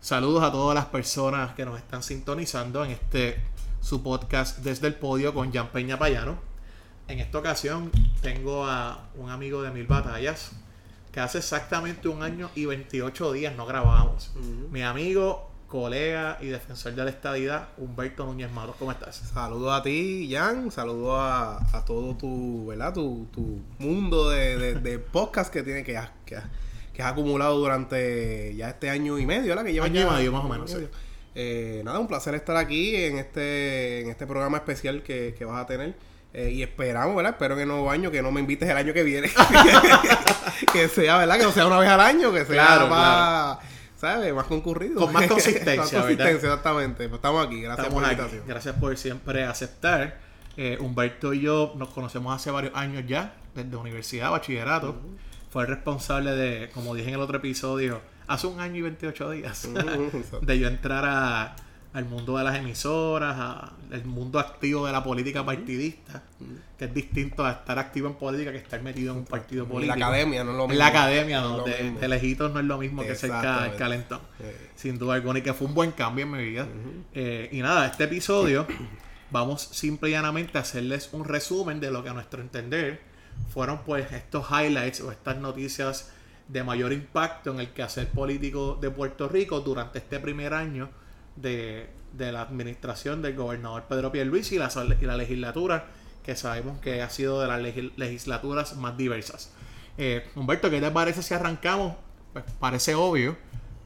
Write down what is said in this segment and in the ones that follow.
Saludos a todas las personas que nos están sintonizando en este su podcast desde el podio con Jan Peña Payano. En esta ocasión tengo a un amigo de Mil Batallas que hace exactamente un año y 28 días no grabamos. Mi amigo, colega y defensor de la estadidad, Humberto Núñez Maros. ¿Cómo estás? Saludos a ti, Jan. Saludos a, a todo tu, ¿verdad? Tu, tu mundo de, de, podcast que tiene que, que, que has acumulado durante ya este año y medio, ¿verdad? Que lleva año y medio, más o menos. Eh, nada, un placer estar aquí en este, en este programa especial que, que vas a tener. Eh, y esperamos, ¿verdad? Espero que en el nuevo año que no me invites el año que viene. que sea, ¿verdad? Que no sea una vez al año, que sea más, ¿sabes? Más concurrido. Con más consistencia, Con consistencia, exactamente. Pues estamos aquí. Gracias por la invitación. Gracias por siempre aceptar. Eh, Humberto y yo nos conocemos hace varios años ya, desde universidad, bachillerato. Fue el responsable de, como dije en el otro episodio, hace un año y 28 días, de yo entrar a al mundo de las emisoras, al mundo activo de la política partidista, que es distinto a estar activo en política que estar metido en un partido político. En la academia no es lo mismo. En la academia, donde de lejitos no es lo mismo que cerca del calentón. Sin duda alguna, y que fue un buen cambio en mi vida. Eh, y nada, este episodio vamos simple y llanamente a hacerles un resumen de lo que a nuestro entender fueron pues estos highlights o estas noticias de mayor impacto en el quehacer político de Puerto Rico durante este primer año de, la administración del gobernador Pedro Pierluisi y la, y la legislatura, que sabemos que ha sido de las legislaturas más diversas. Eh, Humberto, ¿qué te parece si arrancamos? Pues parece obvio,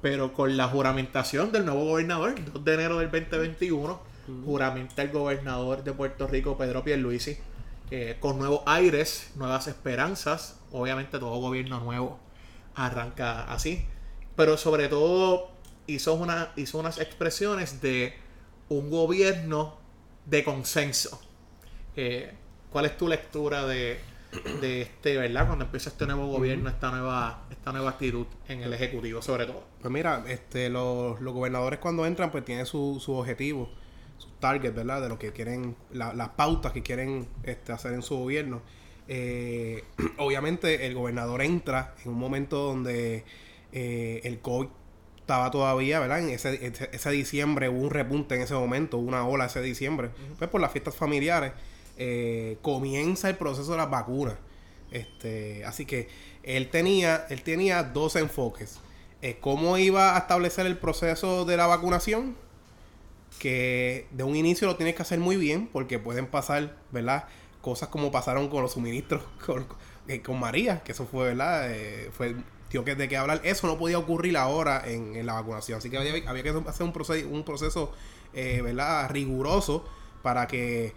pero con la juramentación del nuevo gobernador, 2 de enero del 2021, juramenta el gobernador de Puerto Rico, Pedro Pierluisi, eh, con nuevos aires, nuevas esperanzas. Obviamente todo gobierno nuevo arranca así, pero sobre todo hizo, una, hizo unas expresiones de un gobierno de consenso. Eh, ¿Cuál es tu lectura de, de este, verdad? Cuando empieza este nuevo gobierno, esta nueva, esta nueva actitud en el Ejecutivo, sobre todo. Pues mira, este, los, los gobernadores cuando entran, pues tienen su, su objetivo, su target, ¿verdad? De lo que quieren, las pautas que quieren este, hacer en su gobierno. Eh, obviamente el gobernador entra en un momento donde eh, el COVID estaba todavía, ¿verdad? En ese, ese, diciembre hubo un repunte en ese momento, una ola ese diciembre. Pues por las fiestas familiares eh, comienza el proceso de las vacunas. Este, así que él tenía, él tenía dos enfoques. ¿Cómo iba a establecer el proceso de la vacunación? Que de un inicio lo tienes que hacer muy bien porque pueden pasar, ¿verdad? Cosas como pasaron con los suministros con, eh, con María, que eso fue, ¿verdad? Eh, fue que de qué hablar. Eso no podía ocurrir ahora en, la vacunación. Así que había, que hacer un proceso, un proceso eh, ¿verdad? riguroso para que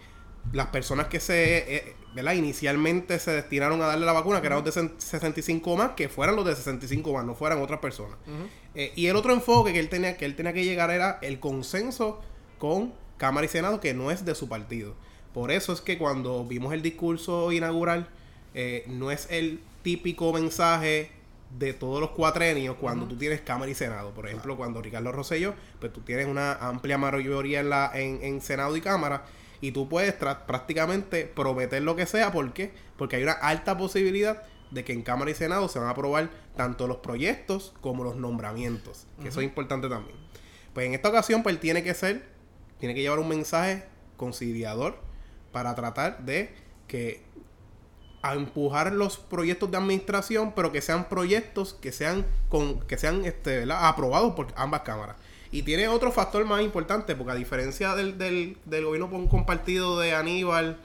las personas que se eh, ¿verdad? inicialmente se destinaron a darle la vacuna, que eran los de 65 más, que fueran los de 65 más, no fueran otras personas. Eh, y el otro enfoque que él tenía que él tenía que llegar era el consenso con Cámara y Senado, que no es de su partido. Por eso es que cuando vimos el discurso inaugural, no es el típico mensaje de todos los cuatrenios cuando tú tienes Cámara y Senado. Por ejemplo, cuando Ricardo Rosselló, pues tú tienes una amplia mayoría en, la, en, en Senado y Cámara y tú puedes prácticamente prometer lo que sea. ¿Por qué? Porque hay una alta posibilidad de que en Cámara y Senado se van a aprobar tanto los proyectos como los nombramientos. Que eso es importante también. Pues en esta ocasión, pues él tiene que ser, tiene que llevar un mensaje conciliador para tratar de que a empujar los proyectos de administración, pero que sean proyectos que sean con que sean este, aprobados por ambas cámaras. Y tiene otro factor más importante, porque a diferencia del, del, del gobierno compartido de Aníbal,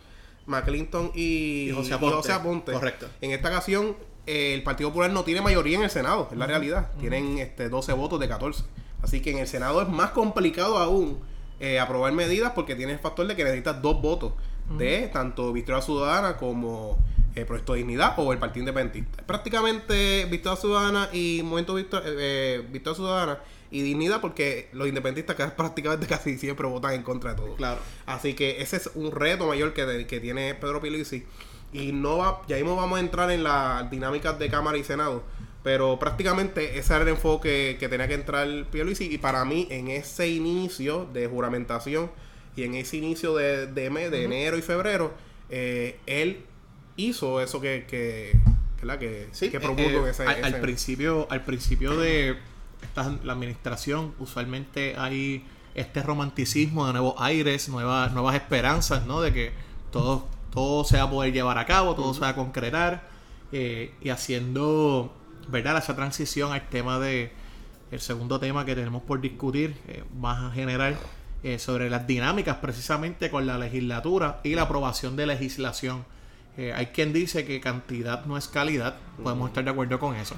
McClinton y, José Aponte, correcto. en esta ocasión eh, el Partido Popular no tiene mayoría en el Senado, es la realidad. Tienen este, 12 votos de 14. Así que en el Senado es más complicado aún eh, aprobar medidas porque tiene el factor de que necesitas dos votos de tanto Victoria Ciudadana como el Proyecto de Dignidad o el Partido Independentista. Prácticamente Victoria Ciudadana y Movimiento Victoria, eh, Victoria Ciudadana y Dignidad porque los independentistas prácticamente casi siempre votan en contra de todo. Claro. Así que ese es un reto mayor que, que tiene Pedro Pierluisi y no va, ya mismo vamos a entrar en las dinámicas de Cámara y Senado, pero prácticamente ese era el enfoque que tenía que entrar Pierluisi y para mí en ese inicio de juramentación y en ese inicio de, de mes, de enero y febrero, eh, él hizo eso que, que, ¿verdad? que, que propuso eh, ese, al, principio Al principio de esta, la administración usualmente hay este romanticismo de nuevos aires, nuevas, nuevas esperanzas, ¿no? De que todo, todo se va a poder llevar a cabo, todo se va a concretar eh, y haciendo, ¿verdad? Esa transición al tema de el segundo tema que tenemos por discutir, eh, más general, eh, sobre las dinámicas precisamente con la legislatura y la aprobación de legislación. hay quien dice que cantidad no es calidad, podemos estar de acuerdo con eso.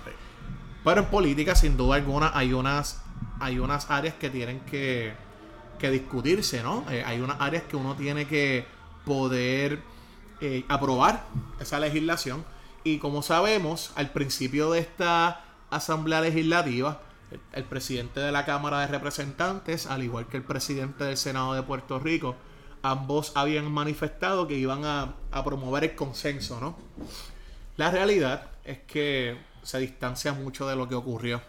Pero en política, sin duda alguna, hay unas, hay unas áreas que tienen que, que discutirse, ¿no? Eh, hay unas áreas que uno tiene que poder eh, aprobar esa legislación. Y como sabemos, al principio de esta asamblea legislativa, el, presidente de la Cámara de Representantes, al igual que el presidente del Senado de Puerto Rico, ambos habían manifestado que iban a, a promover el consenso, ¿no? La realidad es que se distancia mucho de lo que ocurrió.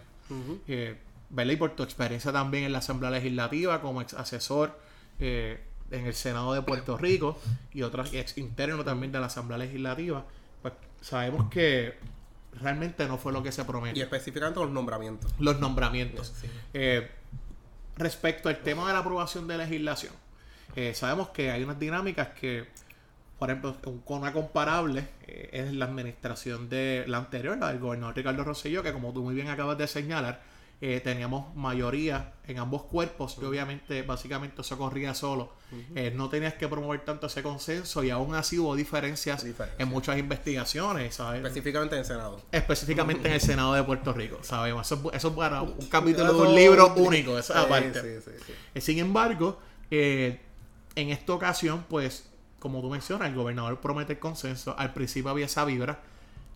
Eh, y por tu experiencia también en la Asamblea Legislativa como ex asesor eh, en el Senado de Puerto Rico y otras ex interno también de la Asamblea Legislativa, pues sabemos que realmente no fue lo que se prometió. Y específicamente los nombramientos. Los nombramientos. Eh, respecto al tema de la aprobación de legislación, sabemos que hay unas dinámicas que por ejemplo, una comparable eh, es la administración de la anterior, la del gobernador Ricardo Rosselló, que como tú muy bien acabas de señalar, eh, teníamos mayoría en ambos cuerpos y obviamente básicamente eso corría solo. Eh, no tenías que promover tanto ese consenso y aún así hubo diferencias en muchas investigaciones, ¿sabes? Específicamente en el Senado. Específicamente en el Senado de Puerto Rico, sabemos. Eso, eso es para un capítulo de un libro único, esa parte. Sin embargo, en esta ocasión, pues como tú mencionas, el gobernador promete el consenso. Al principio había esa vibra,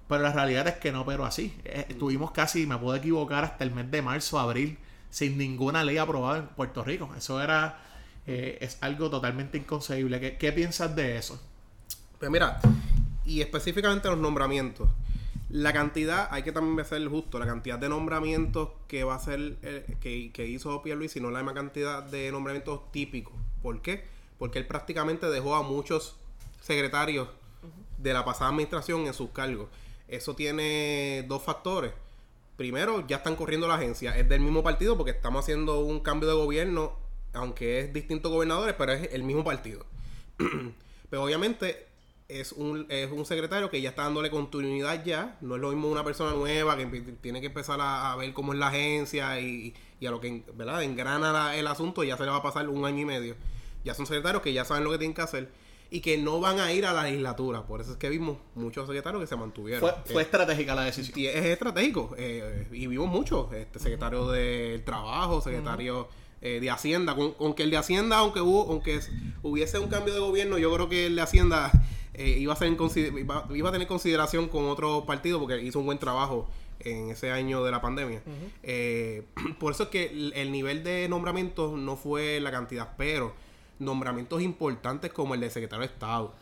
pero la realidad es que no, pero así. Eh, estuvimos casi, me puedo equivocar, hasta el mes de marzo, abril, sin ninguna ley aprobada en Puerto Rico. Eso era, eh, es algo totalmente inconcebible. ¿Qué, piensas de eso? Pues mira, y específicamente los nombramientos. La cantidad, hay que también ser justo, la cantidad de nombramientos que va a ser, eh, que, que hizo Pierluisi, no la misma cantidad de nombramientos típicos. ¿Por qué? Porque él prácticamente dejó a muchos secretarios de la pasada administración en sus cargos. Eso tiene dos factores. Primero, ya están corriendo la agencia. Es del mismo partido porque estamos haciendo un cambio de gobierno, aunque es distintos gobernadores, pero es el mismo partido. pero obviamente es un, es un secretario que ya está dándole continuidad ya. No es lo mismo una persona nueva que tiene que empezar a, ver cómo es la agencia y, a lo que ¿verdad? engrana el asunto. Ya se le va a pasar un año y medio ya son secretarios que ya saben lo que tienen que hacer y que no van a ir a la legislatura. Por eso es que vimos muchos secretarios que se mantuvieron. Fue, eh, estratégica la decisión. Es estratégico. Eh, y vimos muchos. Este, secretario del Trabajo, secretario eh, de Hacienda. Con, que el de Hacienda, aunque hubo, aunque hubiese un cambio de gobierno, yo creo que el de Hacienda iba, a ser iba, iba, a tener consideración con otro partido porque hizo un buen trabajo en ese año de la pandemia. por eso es que el, el nivel de nombramientos no fue la cantidad, pero nombramientos importantes como el de secretario de Estado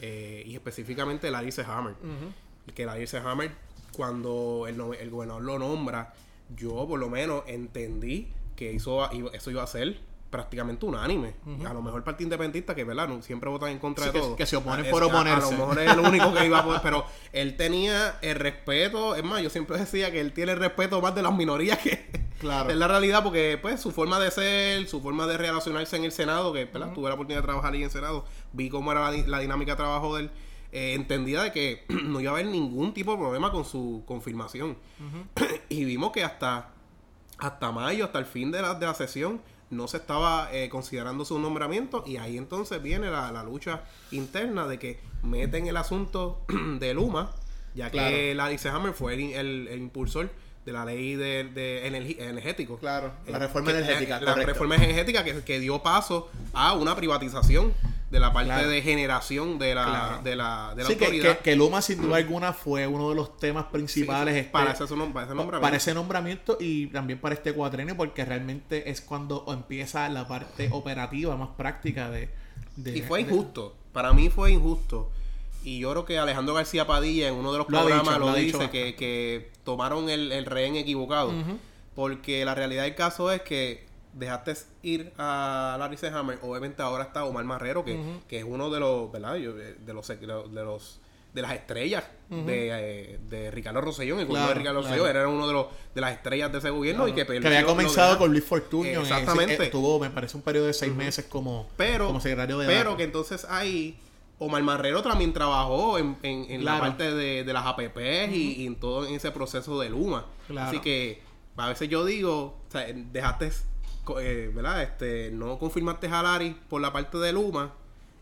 eh, y específicamente la Alice Hammer. Que la Alice Hammer, cuando el, el, gobernador lo nombra, yo por lo menos entendí que eso, eso iba a ser prácticamente unánime. A lo mejor el Partido Independentista, que verdad, siempre votan en contra de todo. Que se oponen por oponerse. A, lo mejor es el único que iba a poder, pero él tenía el respeto, es más, yo siempre decía que él tiene el respeto más de las minorías que claro. es la realidad, porque pues su forma de ser, su forma de relacionarse en el Senado, que ¿verdad? tuve la oportunidad de trabajar ahí en el Senado, vi cómo era la, dinámica de trabajo de él. Eh, entendía de que no iba a haber ningún tipo de problema con su confirmación. y vimos que hasta, hasta mayo, hasta el fin de la, de la sesión, no se estaba eh, considerando su nombramiento y ahí entonces viene la, lucha interna de que meten el asunto de Luma, ya que Larry Hammer fue el, impulsor de la ley de, de energético. Claro, la reforma energética. La, reforma energética que, que dio paso a una privatización de la parte de generación de la, de la, de la autoridad. Que, Luma sin duda alguna fue uno de los temas principales este, para, ese, nombramiento. para ese nombramiento y también para este cuatrenio porque realmente es cuando empieza la parte operativa más práctica de... y fue injusto, para mí fue injusto. Y yo creo que Alejandro García Padilla en uno de los programas lo, dice, que, que, tomaron el, el rehén equivocado. Porque la realidad del caso es que dejaste ir a Larry Hammer, obviamente ahora está Omar Marrero, que, que es uno de los, ¿verdad? de los, de los de las estrellas de, eh, de, Ricardo Rossellón. El gobierno de Ricardo Rossellón era uno de los de las estrellas de ese gobierno y que, que había comenzado con Luis Fortunio. Exactamente. Estuvo, me parece, un periodo de seis meses como, pero, secretario de Pero que entonces ahí Omar Marrero también trabajó en, en, la parte de, de las APPs y, en todo ese proceso de Luma. Así que a veces yo digo, o sea, dejaste, eh, ¿verdad? Este, no confirmaste a por la parte de Luma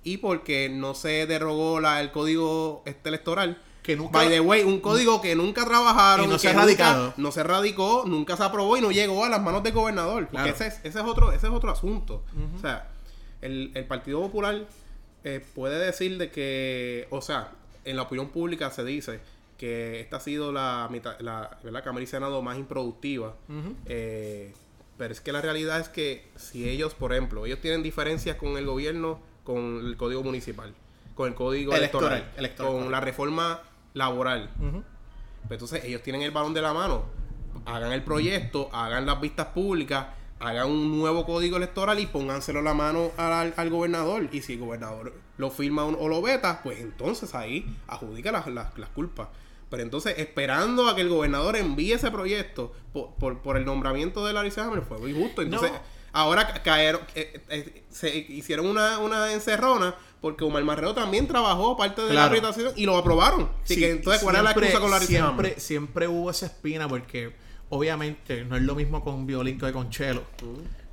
y porque no se derogó la, el código este electoral. Que nunca, By the way, un código que nunca trabajaron. no se ha radicado. no se radicó, nunca se aprobó y no llegó a las manos del gobernador. Porque ese, es, ese, es otro, ese es otro asunto. O sea, el, el Partido Popular eh, puede decir de que, o sea, en la opinión pública se dice que esta ha sido la, la, la Cámara y Senado más improductiva. Eh, pero es que la realidad es que si ellos, por ejemplo, ellos tienen diferencias con el gobierno, con el código municipal, con el código electoral, con la reforma laboral. Pues entonces ellos tienen el balón de la mano. Hagan el proyecto, hagan las vistas públicas, hagan un nuevo código electoral y pónganselo la mano al, al, gobernador. Y si el gobernador lo firma o lo veta, pues entonces ahí adjudica las, las, culpas. Pero entonces, esperando a que el gobernador envíe ese proyecto por, por, el nombramiento de Larry Hammer, fue muy justo. Entonces, ahora cayeron, eh, eh, se hicieron una, una encerrona porque Omar Marrero también trabajó parte de la presentación y lo aprobaron. Así que entonces, ¿cuál es la excusa con Larry siempre, Siempre hubo esa espina porque obviamente no es lo mismo con violín que con cello.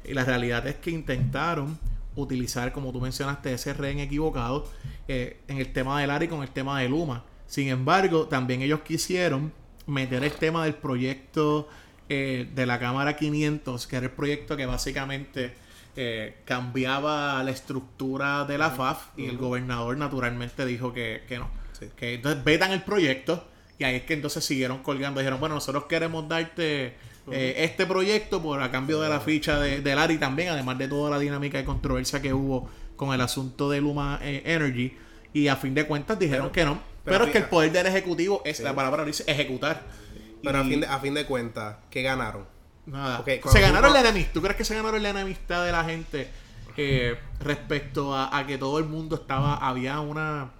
Y la realidad es que intentaron utilizar, como tú mencionaste, ese rehén equivocado eh, en el tema del ARI con el tema de Luma. Sin embargo, también ellos quisieron meter el tema del proyecto eh, de la Cámara 500, que era el proyecto que básicamente eh, cambiaba la estructura de la FAF y el gobernador naturalmente dijo que, no. Que entonces vetan el proyecto y ahí es que entonces siguieron colgando. Dijeron, bueno, nosotros queremos darte eh, este proyecto por a cambio de la ficha de, de también, además de toda la dinámica de controversia que hubo con el asunto de Luma eh, Energy. Y a fin de cuentas dijeron que no. Pero, es que el poder del Ejecutivo es la palabra dice ejecutar. Pero a, fin de, a fin de cuentas, ¿qué ganaron? Nada. se ganaron la enemistad. ¿Tú crees que se ganaron la enemistad de la gente eh, respecto a, a, que todo el mundo estaba, había una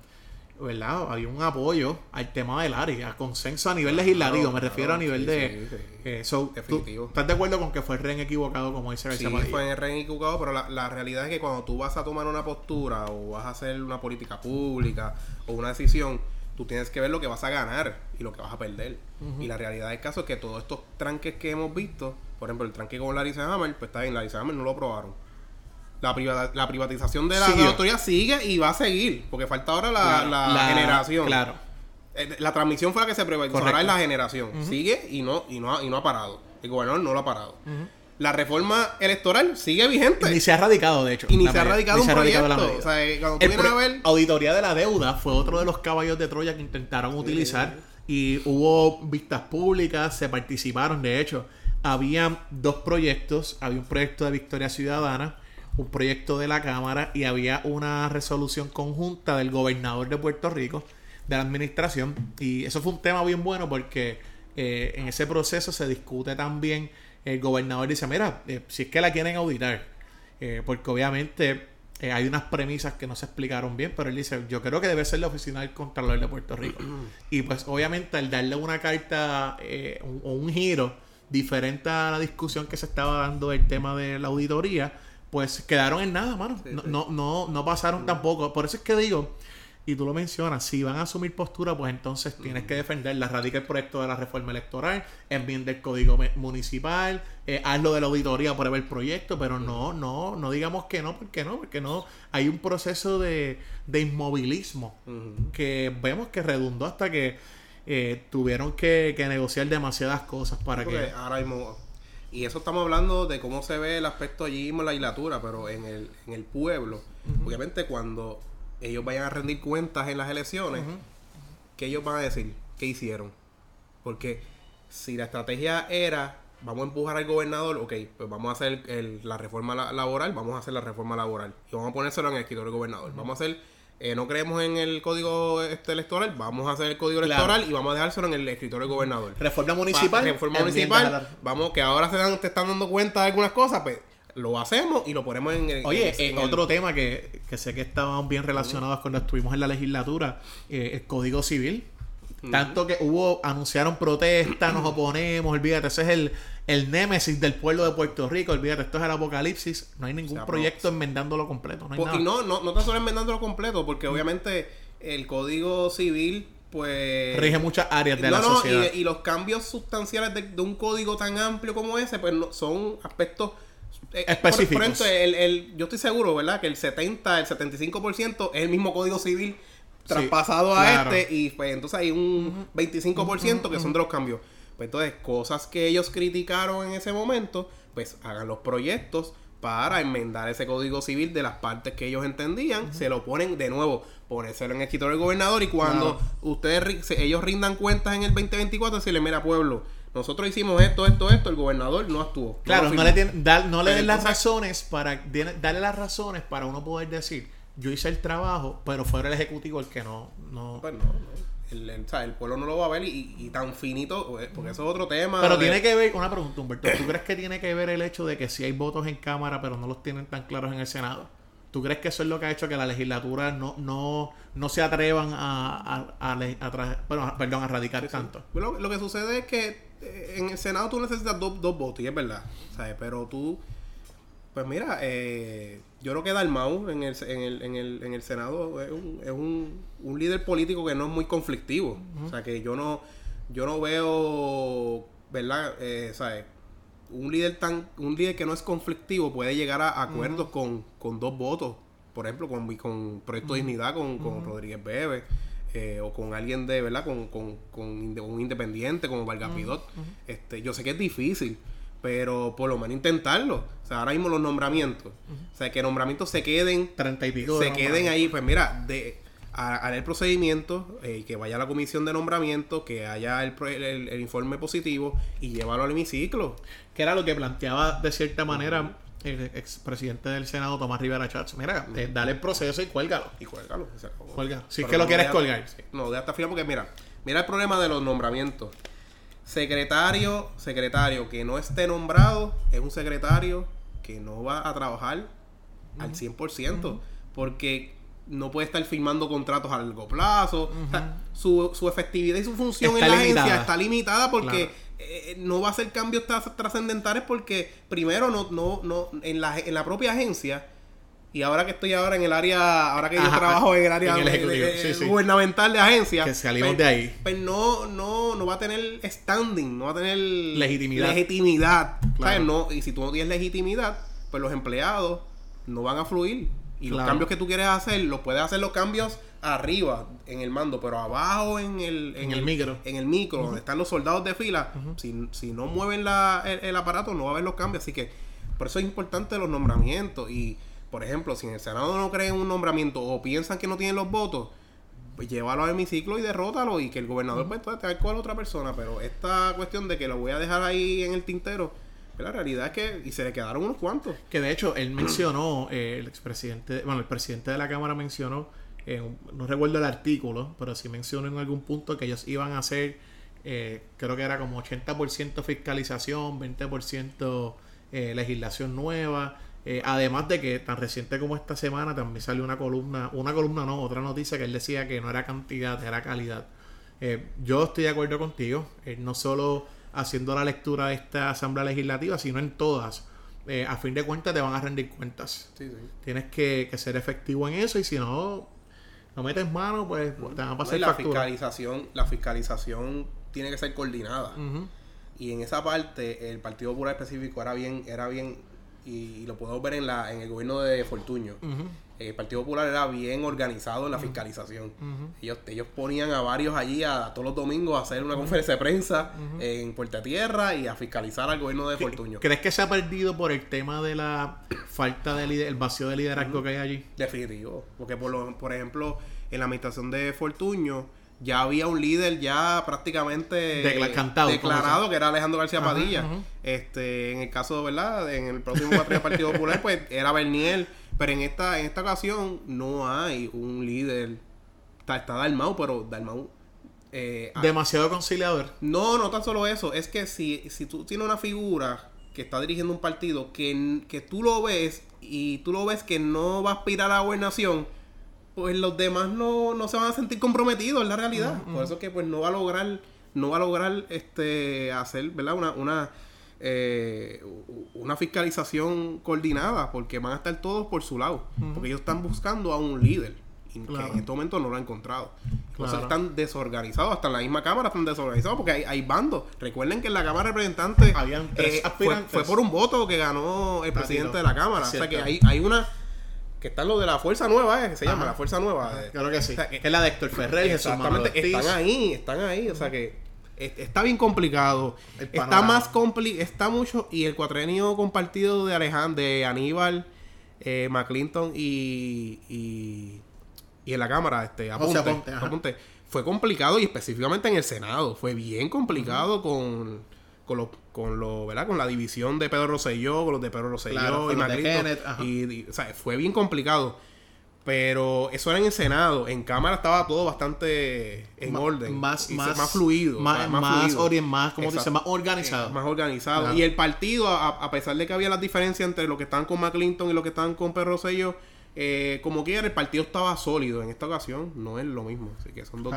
¿verdad? Había un apoyo al tema del área, a consenso a nivel legislativo, me refiero a nivel de... Eh, ¿Estás de acuerdo con que fue el rehén equivocado, como dice García Sí, fue el rehén equivocado, pero la, realidad es que cuando tú vas a tomar una postura o vas a hacer una política pública o una decisión, tú tienes que ver lo que vas a ganar y lo que vas a perder. Y la realidad del caso es que todos estos tranques que hemos visto, por ejemplo, el tranque con Larissa Hammer, pues está bien, Larissa Hammer no lo aprobaron la, la privatización de la, autoridad sigue y va a seguir, porque falta ahora la, generación. Claro. Eh, la transmisión fue la que se privatizó, ahora es la generación. Sigue y no, y, no ha, y no ha parado. El gobernador no lo ha parado. La reforma electoral sigue vigente. ni se ha radicado, de hecho. Y ni se ha radicado un proyecto. O sea, eh, cuando tú a ver... Auditoría de la deuda fue otro de los caballos de Troya que intentaron utilizar. Y hubo vistas públicas, se participaron. De hecho, había dos proyectos. Había un proyecto de Victoria Ciudadana un proyecto de la Cámara y había una resolución conjunta del gobernador de Puerto Rico, de la administración, y eso fue un tema bien bueno porque eh, en ese proceso se discute también, el gobernador dice, mira, eh, si es que la quieren auditar, eh, porque obviamente hay unas premisas que no se explicaron bien, pero él dice, yo creo que debe ser la oficina del Contralor de Puerto Rico. y pues obviamente al darle una carta o un, un giro diferente a la discusión que se estaba dando del tema de la auditoría, pues quedaron en nada, mano. no, no, no, pasaron tampoco. Por eso es que digo, y tú lo mencionas, si van a asumir postura, pues entonces tienes que defender la radical el proyecto de la reforma electoral, bien del código municipal, eh, hazlo de la auditoría, prueba el proyecto, pero no, no, no digamos que no, porque no, porque no, hay un proceso de, de inmovilismo que vemos que redundó hasta que eh, tuvieron que, negociar demasiadas cosas para que... Ahora mismo y eso estamos hablando de cómo se ve el aspecto allí mismo en la legislatura, pero en el, en el pueblo, obviamente cuando ellos vayan a rendir cuentas en las elecciones, ¿qué ellos van a decir? ¿Qué hicieron? Porque si la estrategia era, vamos a empujar al gobernador, ok, pues vamos a hacer la reforma laboral, vamos a hacer la reforma laboral. Y vamos a ponérselo en el escritorio del gobernador. Vamos a hacer eh, no creemos en el código este electoral, vamos a hacer el código electoral y vamos a dejárselo en el escritorio del gobernador. Reforma municipal. reforma municipal. Vamos, que ahora se, dan, te están dando cuenta de algunas cosas, pues lo hacemos y lo ponemos en el... Oye, eh, otro tema que, sé que estábamos bien relacionados cuando estuvimos en la legislatura, eh, el Código Civil. Tanto que hubo, anunciaron protestas, nos oponemos, olvídate, ese es el, el némesis del pueblo de Puerto Rico, olvídate, esto es el apocalipsis, no hay ningún proyecto enmendándolo completo. No, hay no, no, no está solo enmendándolo completo, porque obviamente el Código Civil pues... Rige muchas áreas de la sociedad. Y, y, los cambios sustanciales de, un código tan amplio como ese, pues son aspectos eh, específicos. Por, ejemplo, el, el, yo estoy seguro, ¿verdad? Que el 70, el 75% es el mismo código civil traspasado a este y pues entonces hay un 25% que son de los cambios. Entonces, cosas que ellos criticaron en ese momento, pues hagan los proyectos para enmendar ese código civil de las partes que ellos entendían, se lo ponen de nuevo, ponérselo en el escritorio del gobernador y cuando ustedes ellos rindan cuentas en el 2024, le mira pueblo, nosotros hicimos esto, esto, esto, el gobernador no actuó. Claro, no, le, no le den las razones para darle las razones para uno poder decir, yo hice el trabajo, pero fue el ejecutivo el que no, no, pues no el, pueblo no lo va a ver y, tan finito, eh, porque eso es otro tema. Pero tiene que ver, una pregunta, Humberto, ¿tú crees que tiene que ver el hecho de que si hay votos en Cámara, pero no los tienen tan claros en el Senado? ¿Tú crees que eso es lo que ha hecho que la legislatura no, no, no se atrevan a, a, bueno, perdón, a radicar tanto? Lo, que sucede es que eh, en el Senado tú necesitas dos, dos votos, y es verdad, ¿sabes? Pero tú pues mira, eh, yo creo que Dalmau en el, en el, en el, en el Senado es, un, es un, un, líder político que no es muy conflictivo. O sea, que yo no, yo no veo, ¿verdad? Eh, ¿sabes? Un líder tan, un líder que no es conflictivo puede llegar a acuerdos con, con dos votos. Por ejemplo, con, con Proyecto Dignidad, con, con Rodríguez Bebe. Eh, o con alguien de, ¿verdad? Con, con, con un independiente como Vargas Pidot. este, yo sé que es difícil, pero por lo menos intentarlo. Sea, ahora mismo los nombramientos. O sea, que nombramientos se queden. 30 y pico. Se queden ahí. Pues mira, de haré el procedimiento, eh, que vaya a la comisión de nombramiento, que haya el, el, informe positivo y llévalo al hemiciclo. Que era lo que planteaba de cierta manera el expresidente del Senado, Tomás Rivera Chats. Mira, eh, dale el proceso y cuélgalo. Y cuélgalo. Si es que lo quieres colgar. No, de hasta final porque mira, mira el problema de los nombramientos secretario, secretario que no esté nombrado es un secretario que no va a trabajar al 100%, porque no puede estar firmando contratos a largo plazo. su, su, efectividad y su función en la agencia está limitada porque eh, no va a hacer cambios trascendentales porque primero no, no, no, en la, en la propia agencia y ahora que estoy ahora en el área, ahora que yo trabajo en el área gubernamental de agencia, que salimos pues, de ahí. Pues no, no, no va a tener standing, no va a tener legitimidad. legitimidad. No, y si tú no tienes legitimidad, pues los empleados no van a fluir. Y los cambios que tú quieres hacer, los puedes hacer los cambios arriba en el mando, pero abajo en el, en, el, micro. En el micro, donde están los soldados de fila, si, si, no mueven la, el, el aparato, no va a haber los cambios. Así que por eso es importante los nombramientos. Y por ejemplo, si en el Senado no creen un nombramiento o piensan que no tienen los votos, pues llévalo a hemiciclo y derrótalo y que el gobernador pues te con otra persona. Pero esta cuestión de que lo voy a dejar ahí en el tintero, pues, la realidad es que y se le quedaron unos cuantos. Que de hecho él mencionó, eh, el expresidente, bueno, el presidente de la Cámara mencionó, no recuerdo el artículo, pero sí mencionó en algún punto que ellos iban a hacer, eh, creo que era como 80% fiscalización, 20% eh, legislación nueva eh, además de que tan reciente como esta semana también salió una columna, una columna no, otra noticia que él decía que no era cantidad, era calidad. Eh, yo estoy de acuerdo contigo, eh, no solo haciendo la lectura de esta asamblea legislativa, sino en todas. a fin de cuentas te van a rendir cuentas. Tienes que, ser efectivo en eso y si no, no metes mano, pues, te van a pasar la fiscalización La fiscalización tiene que ser coordinada. Y en esa parte el Partido Popular específico era bien, era bien y, lo podemos ver en, la, en el gobierno de Fortuño. El Partido Popular era bien organizado en la fiscalización. ellos, ellos ponían a varios allí a, todos los domingos a hacer una conferencia de prensa en Puerta Tierra y a fiscalizar al gobierno de Fortuño. ¿Crees que se ha perdido por el tema de la falta de el vacío de liderazgo que hay allí? Definitivo. Porque, por, lo, por ejemplo, en la administración de Fortuño ya había un líder ya prácticamente declarado que era Alejandro García Padilla. Este, en el caso, ¿verdad? En el próximo Partido Popular, pues era Berniel. Pero en esta, en esta ocasión no hay un líder. Está, está Dalmau, pero Dalmau. Eh, Demasiado conciliador. No, no tan solo eso. Es que si, si tú tienes una figura que está dirigiendo un partido que, que tú lo ves y tú lo ves que no va a aspirar a la gobernación, pues los demás no, no se van a sentir comprometidos en la realidad. Por eso que pues no va a lograr, no va a lograr este hacer, ¿verdad? Una, una, eh, una fiscalización coordinada, porque van a estar todos por su lado. Porque ellos están buscando a un líder que en este momento no lo han encontrado. Entonces están desorganizados, hasta en la misma Cámara están desorganizados porque hay, hay bandos. Recuerden que en la Cámara de Representantes eh, fue, por un voto que ganó el presidente de la Cámara. O sea que hay, hay una que está lo de la Fuerza Nueva, ¿eh? que se llama la Fuerza Nueva. Claro que sí. que, es la de Héctor Ferrer. Exactamente, están ahí, están ahí. O sea que está bien complicado. Está más complicado, está mucho. Y el cuatrenio compartido de Alejandro, de Aníbal, eh, McClinton y, y y en la Cámara, este, apunte, fue complicado y específicamente en el Senado. Fue bien complicado con, con lo, con lo, ¿verdad? Con la división de Pedro Rosselló, con los de Pedro Rosselló y Y, o sea, fue bien complicado. Pero eso era en el Senado. En Cámara estaba todo bastante en orden. Más, más, fluido. Más, más, más, como dice, más organizado. más organizado. Y el partido, a, pesar de que había las diferencias entre lo que estaban con McClinton y lo que estaban con Pedro Rosselló, eh, como quiera, el partido estaba sólido. En esta ocasión no es lo mismo. Así que son dos,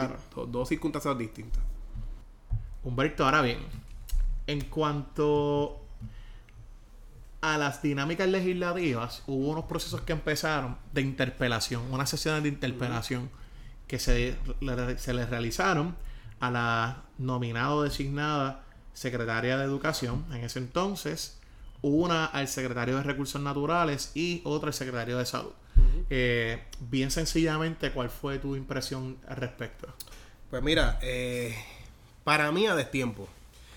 dos, circunstancias distintas. Humberto, ahora bien, en cuanto a las dinámicas legislativas, hubo unos procesos que empezaron de interpelación, unas sesiones de interpelación que se, se le realizaron a la nominada o designada secretaria de Educación en ese entonces, una al secretario de Recursos Naturales y otra al secretario de Salud. Eh, bien sencillamente, ¿cuál fue tu impresión al respecto? Pues mira, eh, para mí a destiempo.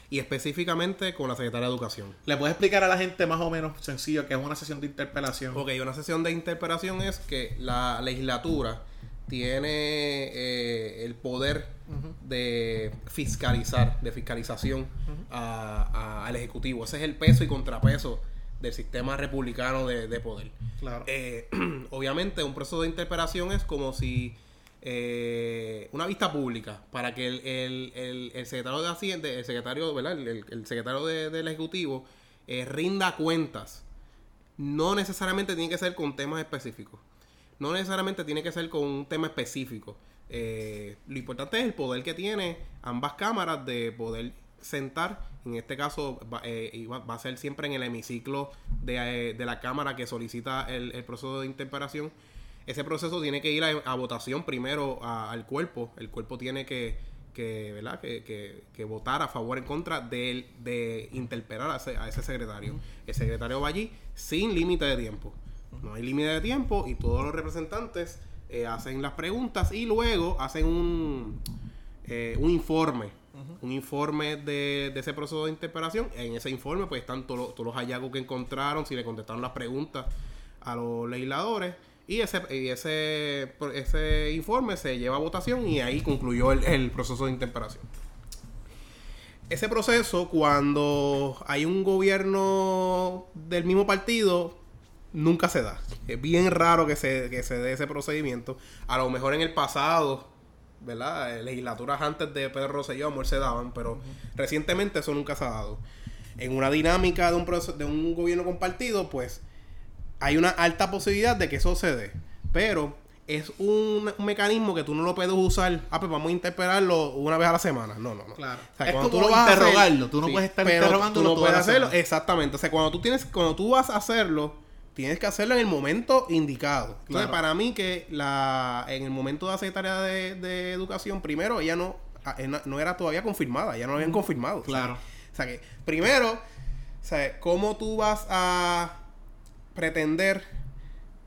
Y específicamente con la Secretaria de Educación. ¿Le puedes explicar a la gente más o menos sencillo qué es una sesión de interpelación? Ok, una sesión de interpelación es que la legislatura tiene eh, el poder de fiscalizar, de fiscalización al Ejecutivo. Ese es el peso y contrapeso del sistema republicano de, poder. Claro. Eh, obviamente, un proceso de interpelación es como si eh, una vista pública para que el, el, secretario de Hacienda, el secretario, ¿verdad? El, secretario del Ejecutivo eh, rinda cuentas. No necesariamente tiene que ser con temas específicos. No necesariamente tiene que ser con un tema específico. lo importante es el poder que tiene ambas cámaras de poder sentar en este caso va, eh, va, a ser siempre en el hemiciclo de, eh, la Cámara que solicita el, proceso de interpelación. Ese proceso tiene que ir a, votación primero al cuerpo. El cuerpo tiene que, que, ¿verdad? Que, que, votar a favor o en contra de, de interpelar a ese, secretario. El secretario va allí sin límite de tiempo. No hay límite de tiempo y todos los representantes eh, hacen las preguntas y luego hacen un, un informe un informe de, ese proceso de interpelación. En ese informe pues están todos los hallazgos que encontraron, si le contestaron las preguntas a los legisladores. Y ese, ese, ese informe se lleva a votación y ahí concluyó el, proceso de interpelación. Ese proceso, cuando hay un gobierno del mismo partido, nunca se da. Es bien raro que se, que se dé ese procedimiento. A lo mejor en el pasado ¿verdad? Legislaturas antes de Pedro Rosselló, amor se daban, pero recientemente eso nunca se ha dado. En una dinámica de un, proceso, de un gobierno compartido, pues hay una alta posibilidad de que eso se dé. Pero es un, mecanismo que tú no lo puedes usar. Ah, pues vamos a interpelarlo una vez a la semana. No, no, no. Claro. es como tú lo vas interrogarlo. tú no puedes estar interrogando. Tú no puedes hacerlo. Exactamente. O sea, cuando tú tienes, cuando tú vas a hacerlo tienes que hacerlo en el momento indicado. Entonces, para mí que la en el momento de la secretaria de, educación, primero ella no, ah, no era todavía confirmada, ya no lo habían confirmado. Claro. O sea, que primero, o sea, ¿cómo tú vas a pretender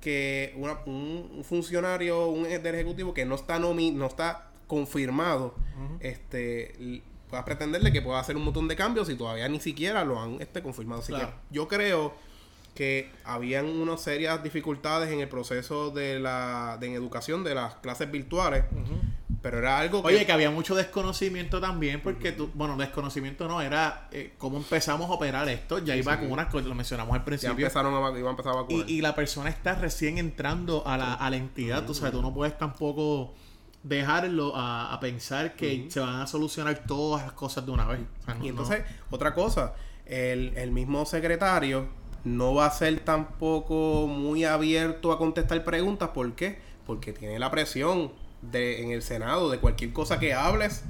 que un, funcionario un, del ejecutivo que no está nomi, no está confirmado, este a pretenderle que pueda hacer un montón de cambios y todavía ni siquiera lo han este, confirmado. Así que yo creo que habían unas serias dificultades en el proceso de la de en educación de las clases virtuales. Pero era algo que... Oye, que había mucho desconocimiento también, porque tú, bueno, desconocimiento no, era eh, cómo empezamos a operar esto. Ya iba con unas cosas, lo mencionamos al principio. Ya empezaron a, iba a empezar a vacunar. Y, la persona está recién entrando a la, a la entidad, tú sabes, tú no puedes tampoco dejarlo a, pensar que se van a solucionar todas las cosas de una vez. y entonces, otra cosa, el, el mismo secretario no va a ser tampoco muy abierto a contestar preguntas. ¿Por qué? Porque tiene la presión de, en el Senado de cualquier cosa que hables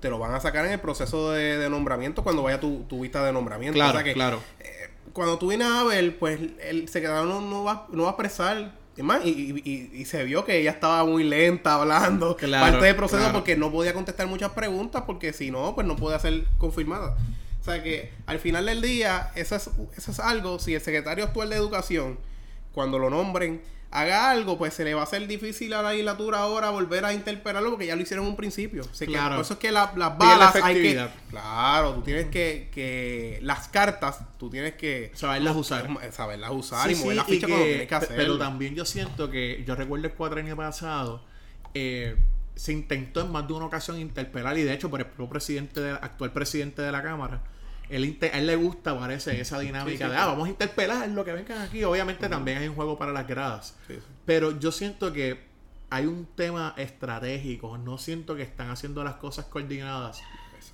te lo van a sacar en el proceso de, nombramiento cuando vaya tu, tu, vista de nombramiento. Claro, claro. Eh, cuando tú vienes a ver, pues el secretario no, no, va, no va a expresar. Y, y, y, se vio que ella estaba muy lenta hablando parte del proceso porque no podía contestar muchas preguntas porque si no, pues no podía ser confirmada. O sea que al final del día, eso es, eso es algo, si el secretario actual de Educación, cuando lo nombren, haga algo, pues se le va a hacer difícil a la legislatura ahora volver a interpelarlo porque ya lo hicieron en un principio. claro. por eso es que las balas hay que... Claro, tú tienes que, que... Las cartas, tú tienes que... Saberlas usar. Saberlas usar y mover la ficha cuando tienes que hacer. Pero también yo siento que... Yo recuerdo el cuatrenio pasado... Eh, se intentó en más de una ocasión interpelar y de hecho por el actual presidente de la Cámara él, a él le gusta, parece, esa dinámica de, ah, vamos a interpelar lo que vengan aquí. Obviamente también hay un juego para las gradas. Pero yo siento que hay un tema estratégico. No siento que están haciendo las cosas coordinadas.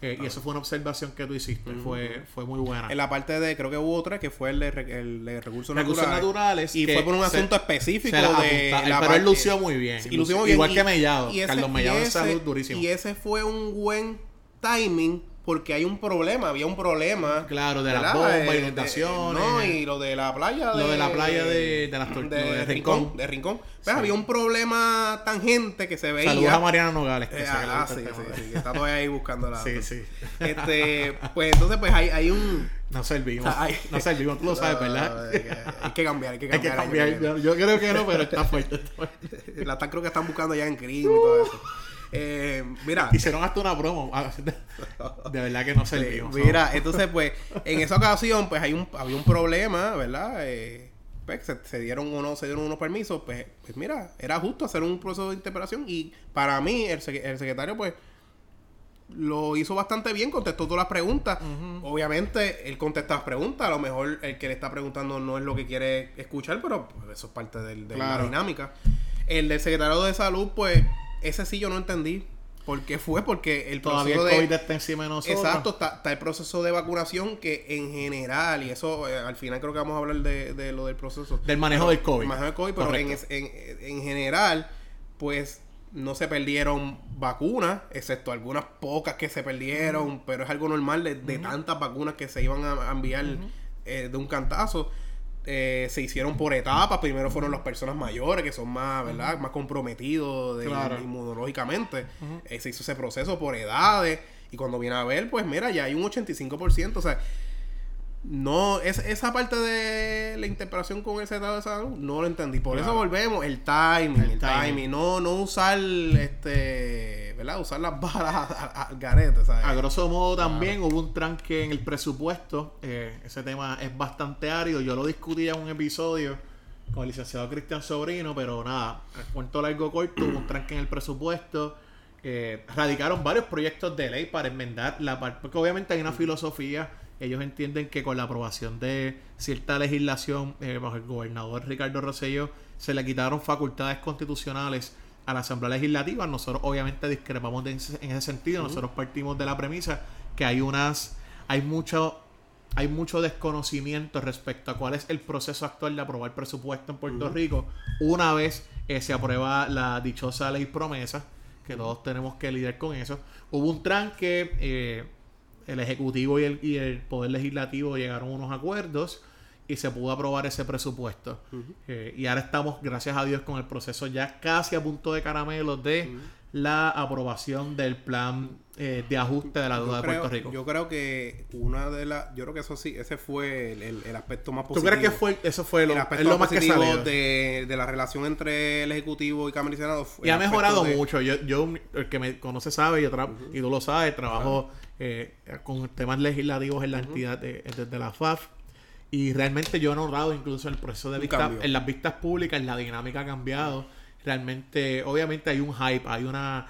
Eh, y eso fue una observación que tú hiciste. fue, fue muy buena. En la parte de, creo que hubo otra, que fue el de, el de recursos, recursos naturales. y fue por un asunto específico de... La pero él lució muy bien. Igual que Mellado. Carlos Mellado en salud durísimo. Y ese fue un buen timing porque hay un problema, había un problema. Claro, de las bombas, inundaciones. No, y lo de la playa de... Lo de la playa de, de, las de, Rincón. De Rincón. Pues había un problema tangente que se veía. Saludos a Mariana Nogales. Que eh, ah, sí, sí, sí, está todavía ahí buscando la... Sí, sí. Este, pues entonces pues hay, hay un... No servimos. no servimos, tú lo sabes, ¿verdad? hay que cambiar, hay que cambiar. Hay que cambiar. Yo creo que no, pero está fuerte. la están creo que están buscando ya en crimen y todo eso. Eh, mira. Hicieron hasta una promo. De verdad que no se Mira, entonces, pues, en esa ocasión, pues hay un, había un problema, ¿verdad? Eh, pues, se, dieron unos, se dieron unos permisos. Pues, pues, mira, era justo hacer un proceso de interpelación. Y para mí, el, el secretario, pues, lo hizo bastante bien, contestó todas las preguntas. Obviamente, él contesta las preguntas. A lo mejor el que le está preguntando no es lo que quiere escuchar, pero pues, eso es parte de la dinámica. El del secretario de salud, pues ese sí yo no entendí. ¿Por qué fue? Porque el Todavía el COVID está encima de nosotros. Exacto, está, el proceso de vacunación que en general, y eso eh, al final creo que vamos a hablar de, lo del proceso. Del manejo del COVID. manejo del COVID, pero en, general, pues no se perdieron vacunas, excepto algunas pocas que se perdieron, pero es algo normal de, tantas vacunas que se iban a, enviar eh, de un cantazo. Eh, se hicieron por etapas. Primero fueron las personas mayores, que son más, ¿verdad? Más comprometidos de, inmunológicamente. Eh, se hizo ese proceso por edades. Y cuando viene a ver, pues mira, ya hay un 85%. O sea, no, es, esa parte de la interpretación con el estado de salud no lo entendí. Por eso volvemos, el timing, el, timing. No, no usar este, ¿verdad? Usar las balas al garete, A grosso modo también hubo un tranque en el presupuesto. Eh, ese tema es bastante árido. Yo lo discutí en un episodio con el licenciado Cristian Sobrino, pero nada, cuento largo corto, hubo un tranque en el presupuesto. Eh, radicaron varios proyectos de ley para enmendar la parte, porque obviamente hay una filosofía ellos entienden que con la aprobación de cierta legislación eh, bajo el gobernador Ricardo Rosselló se le quitaron facultades constitucionales a la Asamblea Legislativa. Nosotros obviamente discrepamos en ese sentido. Nosotros partimos de la premisa que hay unas, hay mucho, hay mucho desconocimiento respecto a cuál es el proceso actual de aprobar presupuesto en Puerto Rico una vez eh, se aprueba la dichosa ley promesa, que todos tenemos que lidiar con eso. Hubo un tranque. Eh, el Ejecutivo y el, y el Poder Legislativo llegaron a unos acuerdos y se pudo aprobar ese presupuesto. Eh, y ahora estamos, gracias a Dios, con el proceso ya casi a punto de caramelo de la aprobación del plan eh, de ajuste de la deuda de Puerto Rico. Yo creo que una de las, yo creo que eso sí, ese fue el, aspecto más positivo. ¿Tú crees que fue, eso fue lo, lo más positivo de, de, la relación entre el Ejecutivo y Cámara y Senado? y ha mejorado mucho. Yo, yo, el que me conoce sabe, yo y tú lo sabes, trabajo eh, con temas legislativos en la entidad de, desde la FAF. Y realmente yo he honrado incluso el proceso de vista, en las vistas públicas, la dinámica ha cambiado. Realmente, obviamente hay un hype, hay una,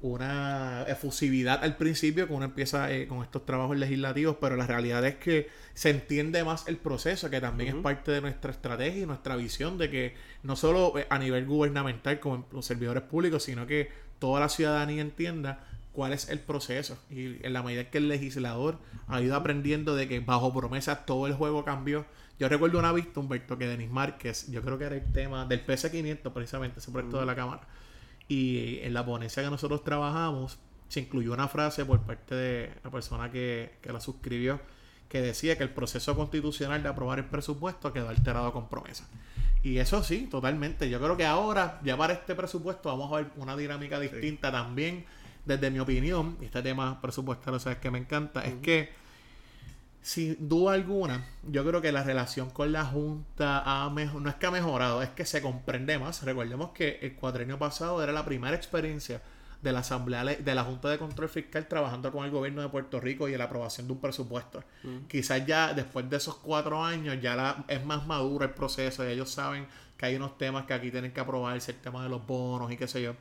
una efusividad al principio cuando uno empieza eh, con estos trabajos legislativos, pero la realidad es que se entiende más el proceso, que también es parte de nuestra estrategia y nuestra visión de que no solo eh, a nivel gubernamental como los servidores públicos, sino que toda la ciudadanía entienda cuál es el proceso. Y en la medida que el legislador ha ido aprendiendo de que bajo promesa todo el juego cambió. Yo recuerdo una vista, Humberto, que Denis Márquez, yo creo que era el tema del PS500 precisamente, ese proyecto de la Cámara. Y en la ponencia que nosotros trabajamos, se incluyó una frase por parte de la persona que, que la suscribió, que decía que el proceso constitucional de aprobar el presupuesto quedó alterado con promesa. Y eso sí, totalmente. Yo creo que ahora, ya para este presupuesto, vamos a ver una dinámica distinta también desde mi opinión, y este tema presupuestario, sabes que me encanta, es que sin duda alguna, yo creo que la relación con la Junta ha mejor, no es que ha mejorado, es que se comprende más. Recordemos que el cuadrenio pasado era la primera experiencia de la Asamblea de la Junta de Control Fiscal trabajando con el gobierno de Puerto Rico y la aprobación de un presupuesto. Quizás ya después de esos cuatro años ya es más maduro el proceso y ellos saben que hay unos temas que aquí tienen que aprobarse, el tema de los bonos y qué sé yo.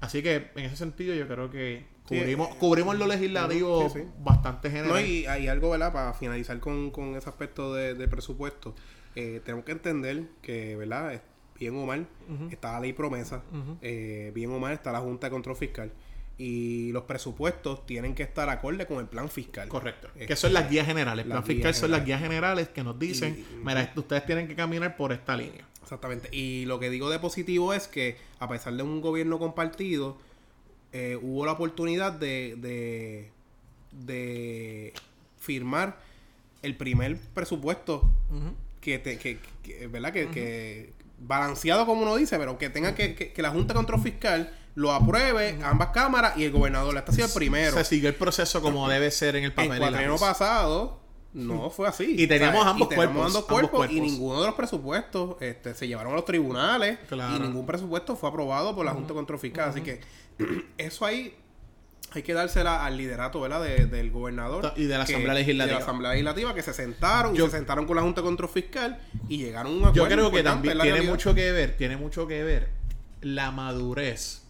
Así que en ese sentido yo creo que cubrimos, eh, cubrimos lo legislativo bastante general. No, y hay algo, ¿verdad? Para finalizar con, con ese aspecto de, presupuesto. Eh, tenemos que entender que, ¿verdad? Bien o mal, está la ley promesa, eh, bien o mal está la Junta de Control Fiscal y los presupuestos tienen que estar acorde con el plan fiscal. Correcto. que son las guías generales. El plan fiscal son las guías generales que nos dicen, mira, ustedes tienen que caminar por esta línea. Exactamente. Y lo que digo de positivo es que, a pesar de un gobierno compartido, eh, hubo la oportunidad de, de, firmar el primer presupuesto que, que, ¿verdad? Que, balanceado como uno dice, pero que tenga que, que, la Junta de Control Fiscal lo apruebe ambas cámaras y el gobernador. Este ha sido el primero. Se sigue el proceso como debe ser en el papel. El año pasado no fue así. Y teníamos, ambos, cuerpos, y ninguno de los presupuestos este, se llevaron a los tribunales y ningún presupuesto fue aprobado por la Junta de Control Fiscal. Así que eso ahí hay que dársela al liderato ¿verdad? del gobernador y de la Asamblea Legislativa. de la Asamblea Legislativa que se sentaron, se sentaron con la Junta de Control Fiscal y llegaron a un acuerdo. Yo creo que también tiene mucho que ver, tiene mucho que ver la madurez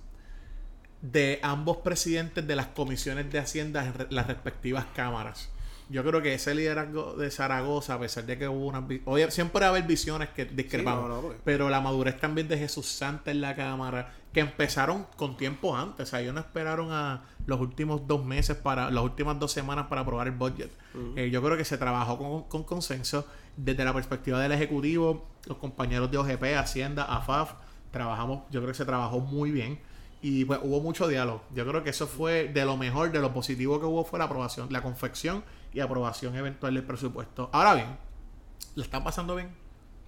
de ambos presidentes de las comisiones de Hacienda en las respectivas cámaras yo creo que ese liderazgo de Zaragoza, a pesar de que hubo una... Oye, siempre va a haber visiones que discrepan, pues. pero la madurez también de Jesús Santa en la Cámara, que empezaron con tiempo antes, o sea, ellos no esperaron a los últimos dos meses para, las últimas dos semanas para aprobar el budget. Eh, yo creo que se trabajó con, con, consenso desde la perspectiva del Ejecutivo, los compañeros de OGP, Hacienda, AFAF, trabajamos, yo creo que se trabajó muy bien. Y pues hubo mucho diálogo. Yo creo que eso fue de lo mejor, de lo positivo que hubo fue la aprobación, la confección y aprobación eventual del presupuesto. Ahora bien, ¿lo están pasando bien?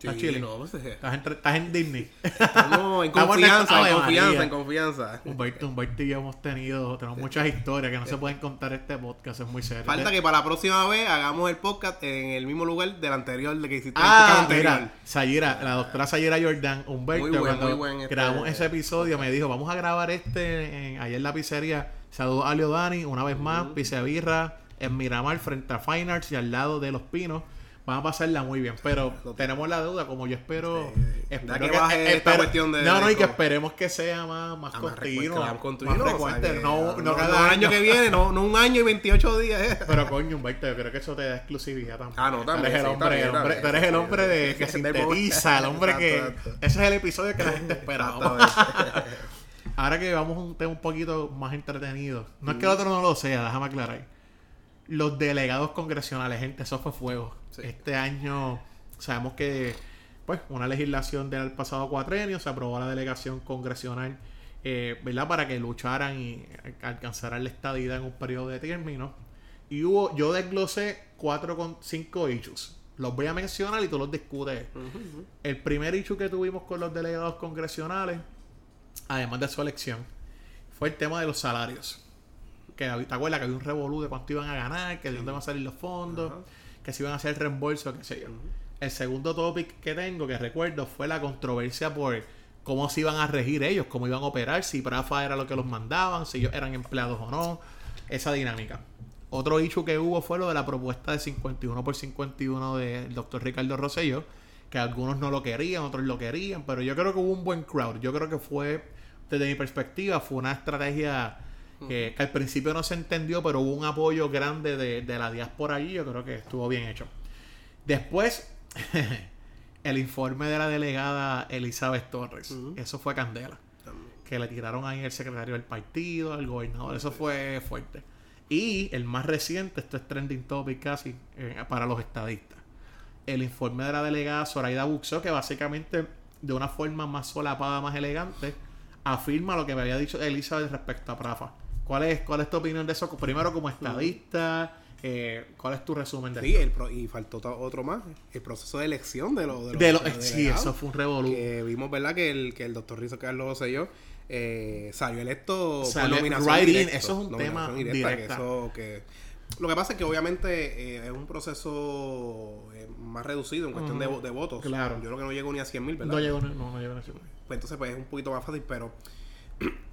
¿Estás chile? No, pues, ¿Estás, en, ¿Estás en Disney? No, en confianza, en confianza, en confianza. Humberto, Humberto y yo hemos tenido, tenemos muchas historias que no se pueden contar este podcast, es muy serio. Falta que para la próxima vez hagamos el podcast en el mismo lugar del anterior, de que hiciste ah, el podcast anterior. Sayira, la doctora Sayira Jordan, Humberto, muy buen, cuando muy este grabamos ese episodio, me dijo, vamos a grabar este en, ayer en la pizzería. Saludos a Leo Dani, una vez más, uh Pizza Birra, en Miramar frente a Fine Arts y al lado de Los Pinos. Van a pasarla muy bien, pero tenemos la deuda, como yo espero. espero que, baje esta cuestión de. No, no, y que esperemos que sea más, más, continuo. Más frecuente. no, no, cada año que viene, no, no un año y 28 días. Eh. Pero coño, Humberto, yo creo que eso te da exclusividad también. Ah, no, también. Tú eres el hombre, el hombre, eres el hombre de, que sintetiza, el hombre que. Ese es el episodio que la gente espera. Ahora que vamos a un tema un poquito más entretenido. No es que el otro no lo sea, déjame aclarar los delegados congresionales, gente, eso fue fuego. Este año sabemos que, pues, una legislación del pasado cuatrenio se aprobó la delegación congresional, eh, ¿verdad? Para que lucharan y alcanzaran la estadía en un periodo de término. Y hubo, yo desglosé cuatro con cinco issues. Los voy a mencionar y tú los discutes. El primer issue que tuvimos con los delegados congresionales, además de su elección, fue el tema de los salarios que te acuerdas que había un revolú de cuánto iban a ganar, que de dónde van a salir los fondos, que si iban a hacer reembolso, qué sé yo. El segundo topic que tengo, que recuerdo, fue la controversia por cómo se iban a regir ellos, cómo iban a operar, si Prafa era lo que los mandaban, si ellos eran empleados o no, esa dinámica. Otro issue que hubo fue lo de la propuesta de 51 por 51 del doctor Ricardo Rosselló, que algunos no lo querían, otros lo querían, pero yo creo que hubo un buen crowd. Yo creo que fue, desde mi perspectiva, fue una estrategia que, al principio no se entendió, pero hubo un apoyo grande de, la diáspora allí. Yo creo que estuvo bien hecho. Después, el informe de la delegada Elizabeth Torres. Eso fue candela. que le tiraron ahí el secretario del partido, al gobernador. Eso fue fuerte. Y el más reciente, esto es trending topic casi, eh, para los estadistas. El informe de la delegada Zoraida Buxo, que básicamente, de una forma más solapada, más elegante, afirma lo que me había dicho Elizabeth respecto a Prafa. ¿Cuál es, cuál es tu opinión de eso? Primero como estadista, eh, ¿cuál es tu resumen de sí, y faltó otro más, el proceso de elección de los... De sí, eso fue un revolú. vimos, ¿verdad? Que el, que el doctor Rizo Carlos yo eh, salió electo salió por nominación Eso es un tema directa, lo que pasa es que obviamente eh, es un proceso eh, más reducido en cuestión de, de, votos. Claro. Yo creo que no llegó ni a 100 mil, ¿verdad? No llegó, no, no llegó ni a 100 mil. Pues entonces pues es un poquito más fácil, pero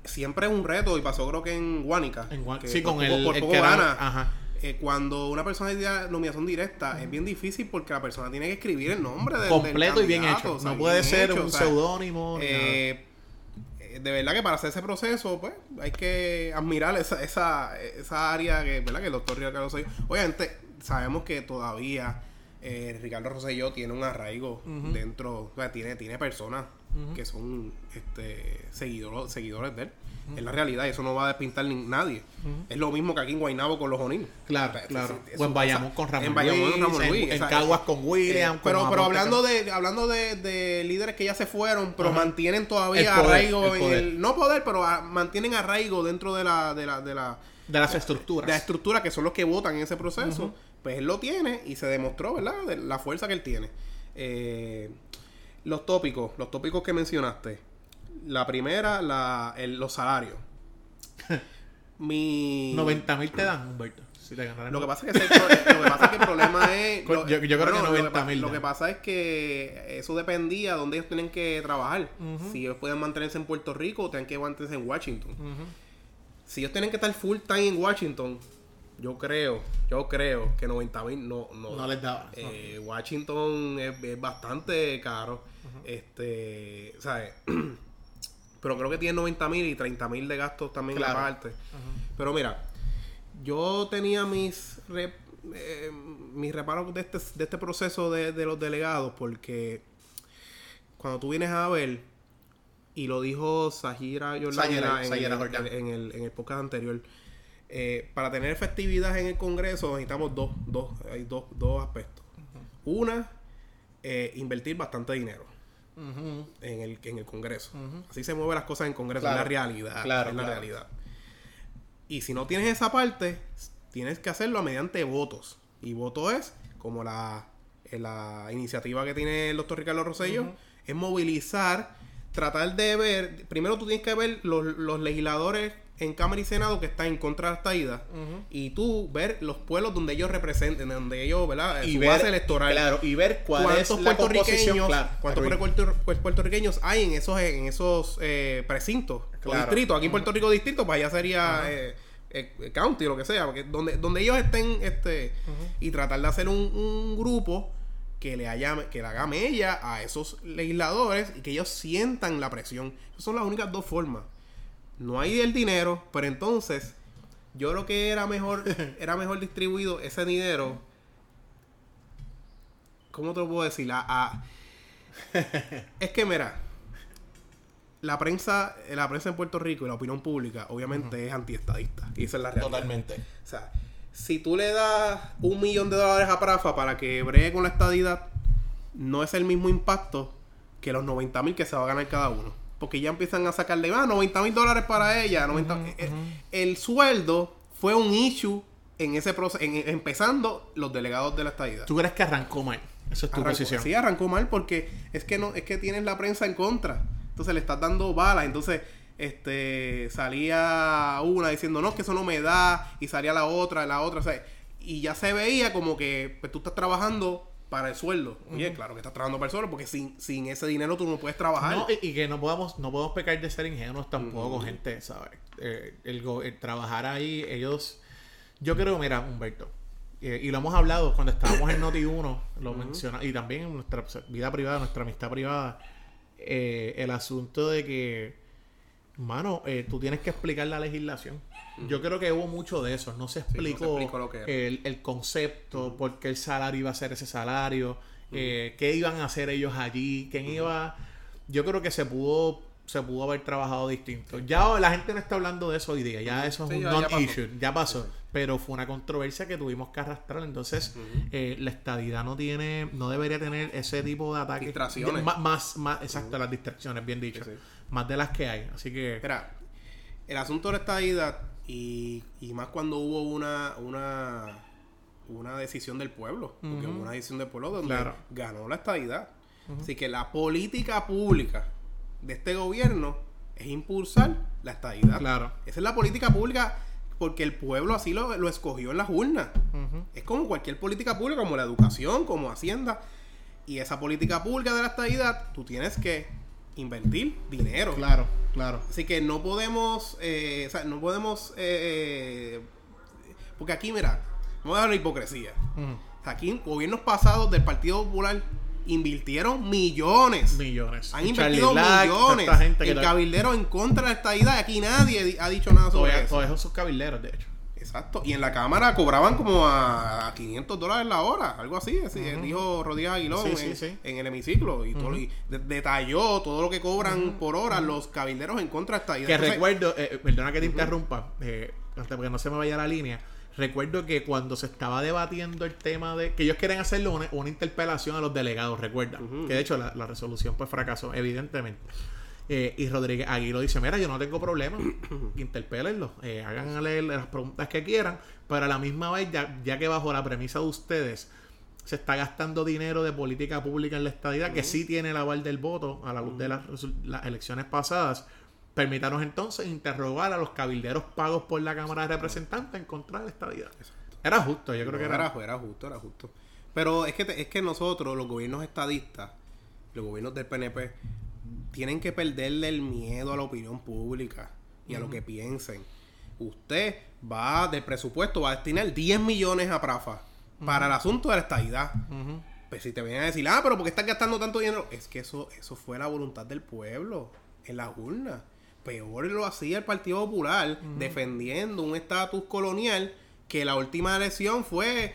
siempre es un reto y pasó creo que en Guánica. En sí, con el, por poco gana. Ajá. Eh, cuando una persona tiene nominación directa es bien difícil porque la persona tiene que escribir el nombre del completo y bien hecho. no puede ser un seudónimo. Eh, eh, de verdad que para hacer ese proceso, pues hay que admirar esa, esa, esa área que, ¿verdad? que el doctor Ricardo Rosselló. Obviamente, sabemos que todavía Ricardo Rosselló tiene un arraigo dentro, o sea, tiene, tiene personas que son este, seguidores, seguidores de él. Es la realidad, eso no va a despintar ni nadie. Es lo mismo que aquí en Guaynabo con los Onín. Claro, claro. o en Bayamón con Ramón en Luis. En, Caguas con William. pero pero hablando de hablando de, líderes que ya se fueron, pero mantienen todavía arraigo en el. No poder, pero mantienen arraigo dentro de la. De, la, de, la, de las estructuras. De la estructura que son los que votan en ese proceso. Pues él lo tiene y se demostró, ¿verdad? De la fuerza que él tiene. Eh, los tópicos, los tópicos que mencionaste la primera, la, los salarios. Mi... 90 mil te dan, Humberto. Si te lo, que pasa es que, lo que pasa es que el problema es. yo, creo que 90 mil. Lo, que pasa es que eso dependía de dónde ellos tienen que trabajar. Si ellos pueden mantenerse en Puerto Rico o tienen que mantenerse en Washington. Si ellos tienen que estar full time en Washington, yo creo, yo creo que 90 mil no, no, no les daba. Eh, Washington es, es, bastante caro. Este, ¿sabes? Pero creo que tiene 90 mil y 30 mil de gastos también claro. aparte. Pero mira, yo tenía mis eh, mis reparos de este, de este proceso de, los delegados porque cuando tú vienes a ver, y lo dijo Sajira Yolanda en, en, el, en el podcast anterior, eh, para tener efectividad en el Congreso necesitamos dos, dos, hay dos, dos aspectos. Una, eh, invertir bastante dinero en, el, en el Congreso. Así se mueven las cosas en Congreso, es la realidad. Claro, la realidad. Y si no tienes esa parte, tienes que hacerlo mediante votos. Y voto es, como la, la iniciativa que tiene el doctor Ricardo Rosello, es movilizar, tratar de ver, primero tú tienes que ver los, los legisladores en Cámara y Senado que está en contra de esta ida y tú ver los pueblos donde ellos representen, donde ellos, ¿verdad? Y Su ver, base electoral. Claro, y ver cuántos puertorriqueños, cuántos puertorriqueños hay en esos en esos eh, precintos o distritos. Aquí en Puerto Rico distrito, pues allá sería eh, eh, county o lo que sea, porque donde donde ellos estén este y tratar de hacer un, un grupo que le haya que le haga mella a esos legisladores y que ellos sientan la presión. Esas son las únicas dos formas no hay el dinero, pero entonces yo creo que era mejor, era mejor distribuido ese dinero. ¿Cómo te lo puedo decir? es que mira, la prensa, la prensa en Puerto Rico y la opinión pública, obviamente, es antiestadista. Y esa es la realidad. Totalmente. O sea, si tú le das un millón de dólares a Prafa para que bregue con la estadidad, no es el mismo impacto que los 90 mil que se va a ganar cada uno porque ya empiezan a sacarle, ah, 90 mil dólares para ella. 90, eh, eh, el, sueldo fue un issue en ese proceso, empezando los delegados de la estadía. ¿Tú crees que arrancó mal? Esa es tu posición. Sí, arrancó mal porque es que no, es que tienes la prensa en contra. Entonces le estás dando balas. Entonces, este salía una diciendo, no, es que eso no me da. Y salía la otra, la otra. O sea, y ya se veía como que pues, tú estás trabajando para el sueldo. Oye, claro que estás trabajando para el sueldo porque sin, sin ese dinero tú no puedes trabajar. No, y, que no podamos, no podemos pecar de ser ingenuos tampoco, gente, ¿sabes? Eh, el, trabajar ahí, ellos... Yo creo, mira, Humberto, eh, y lo hemos hablado cuando estábamos en Noti1, lo menciona, y también en nuestra vida privada, nuestra amistad privada, eh, el asunto de que, mano, tú tienes que explicar la legislación. Yo creo que hubo mucho de eso. No se explicó, el, concepto, por qué el salario iba a ser ese salario, eh, qué iban a hacer ellos allí, quién iba. Yo creo que se pudo se pudo haber trabajado distinto. Ya la gente no está hablando de eso hoy día, ya eso es un non-issue, ya pasó. Pero fue una controversia que tuvimos que arrastrar. Entonces, eh, la estadidad no tiene, no debería tener ese tipo de ataques. Distracciones. Más, más, exacto, las distracciones, bien dicho. Más de las que hay. Así que. Espera, el asunto de la estadidad, y, y más cuando hubo una, una, una decisión del pueblo, porque hubo una decisión del pueblo donde ganó la estadidad. Así que la política pública de este gobierno es impulsar la estadidad. Claro. Esa es la política pública porque el pueblo así lo, lo escogió en las urnas. Es como cualquier política pública, como la educación, como Hacienda. Y esa política pública de la estadidad, tú tienes que invertir dinero. Claro, claro. Así que no podemos, eh, o sea, no podemos, eh, eh, porque aquí, mira, vamos a la hipocresía. Aquí, gobiernos pasados del Partido Popular invirtieron millones. Millones. Han invertido millones. el cabildero en contra de esta idea. Aquí nadie ha dicho nada sobre eso. Todos esos cabilderos, de hecho. Exacto. Y en la Cámara cobraban como a 500 dólares la hora, algo así. Dijo Rodríguez Aguilón en, el hemiciclo. Y, todo, detalló todo lo que cobran por hora los cabilderos en contra de esta idea. Que recuerdo, eh, perdona que te interrumpa, eh, porque no se me vaya la línea Recuerdo que cuando se estaba debatiendo el tema de que ellos quieren hacerle una, interpelación a los delegados, recuerda. Que de hecho la, resolución pues fracasó, evidentemente. Eh, y Rodríguez lo dice, mira, yo no tengo problema, interpelenlo, eh, hagan las preguntas que quieran, pero a la misma vez, ya, ya que bajo la premisa de ustedes se está gastando dinero de política pública en la estadidad, que sí tiene el aval del voto a la luz de las, las elecciones pasadas, Permítanos entonces interrogar a los cabilderos pagos por la Cámara de Representantes en contra de la estadidad. Era justo, yo creo que era. Era, era justo, era justo. Pero es que, es que nosotros, los gobiernos estadistas, los gobiernos del PNP, tienen que perderle el miedo a la opinión pública y a lo que piensen. Usted va del presupuesto, va a destinar 10 millones a Prafa para el asunto de la estadidad. Pues si te vienen a decir, ah, pero ¿por qué estás gastando tanto dinero? Es que eso, eso fue la voluntad del pueblo en la urna peor lo hacía el Partido Popular, defendiendo un estatus colonial que la última elección fue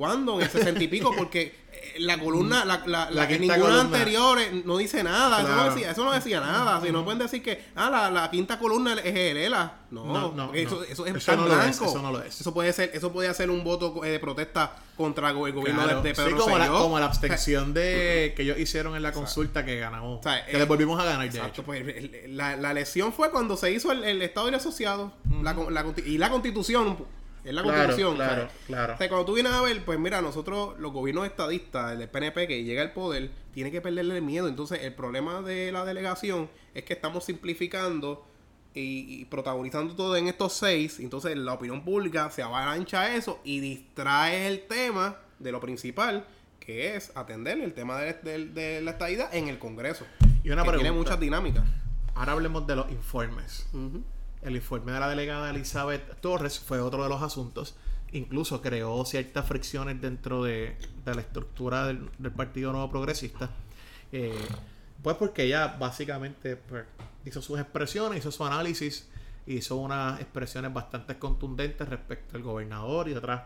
cuando en el sesenta y pico, porque eh, la columna, la, la, la, que ninguna anterior eh, no dice nada, eso, no decía, eso no decía nada. Si no pueden decir que, ah, la, quinta columna es Elela. No, no, eso, eso, es eso no blanco. eso no lo es. Eso puede ser, eso puede ser un voto eh, de protesta contra el gobierno de, Pedro sí, como, la, como la abstención de que ellos hicieron en la consulta que ganamos. que le volvimos a ganar, exacto, Pues, la, la elección fue cuando se hizo el, Estado y el Asociado. y la constitución es la constitución. Claro, claro. O sea, cuando tú vienes a ver, pues mira, nosotros, los gobiernos estadistas, el PNP que llega al poder, tiene que perderle el miedo. Entonces, el problema de la delegación es que estamos simplificando y, protagonizando todo en estos seis. Entonces, la opinión pública se avalancha a eso y distrae el tema de lo principal, que es atender el tema de, la estadidad en el Congreso. Y una que tiene muchas dinámicas. Ahora hablemos de los informes. El informe de la delegada Elizabeth Torres fue otro de los asuntos. Incluso creó ciertas fricciones dentro de, la estructura del, Partido Nuevo Progresista. Eh, pues porque ella básicamente pues, hizo sus expresiones, hizo su análisis, hizo unas expresiones bastante contundentes respecto al gobernador y otras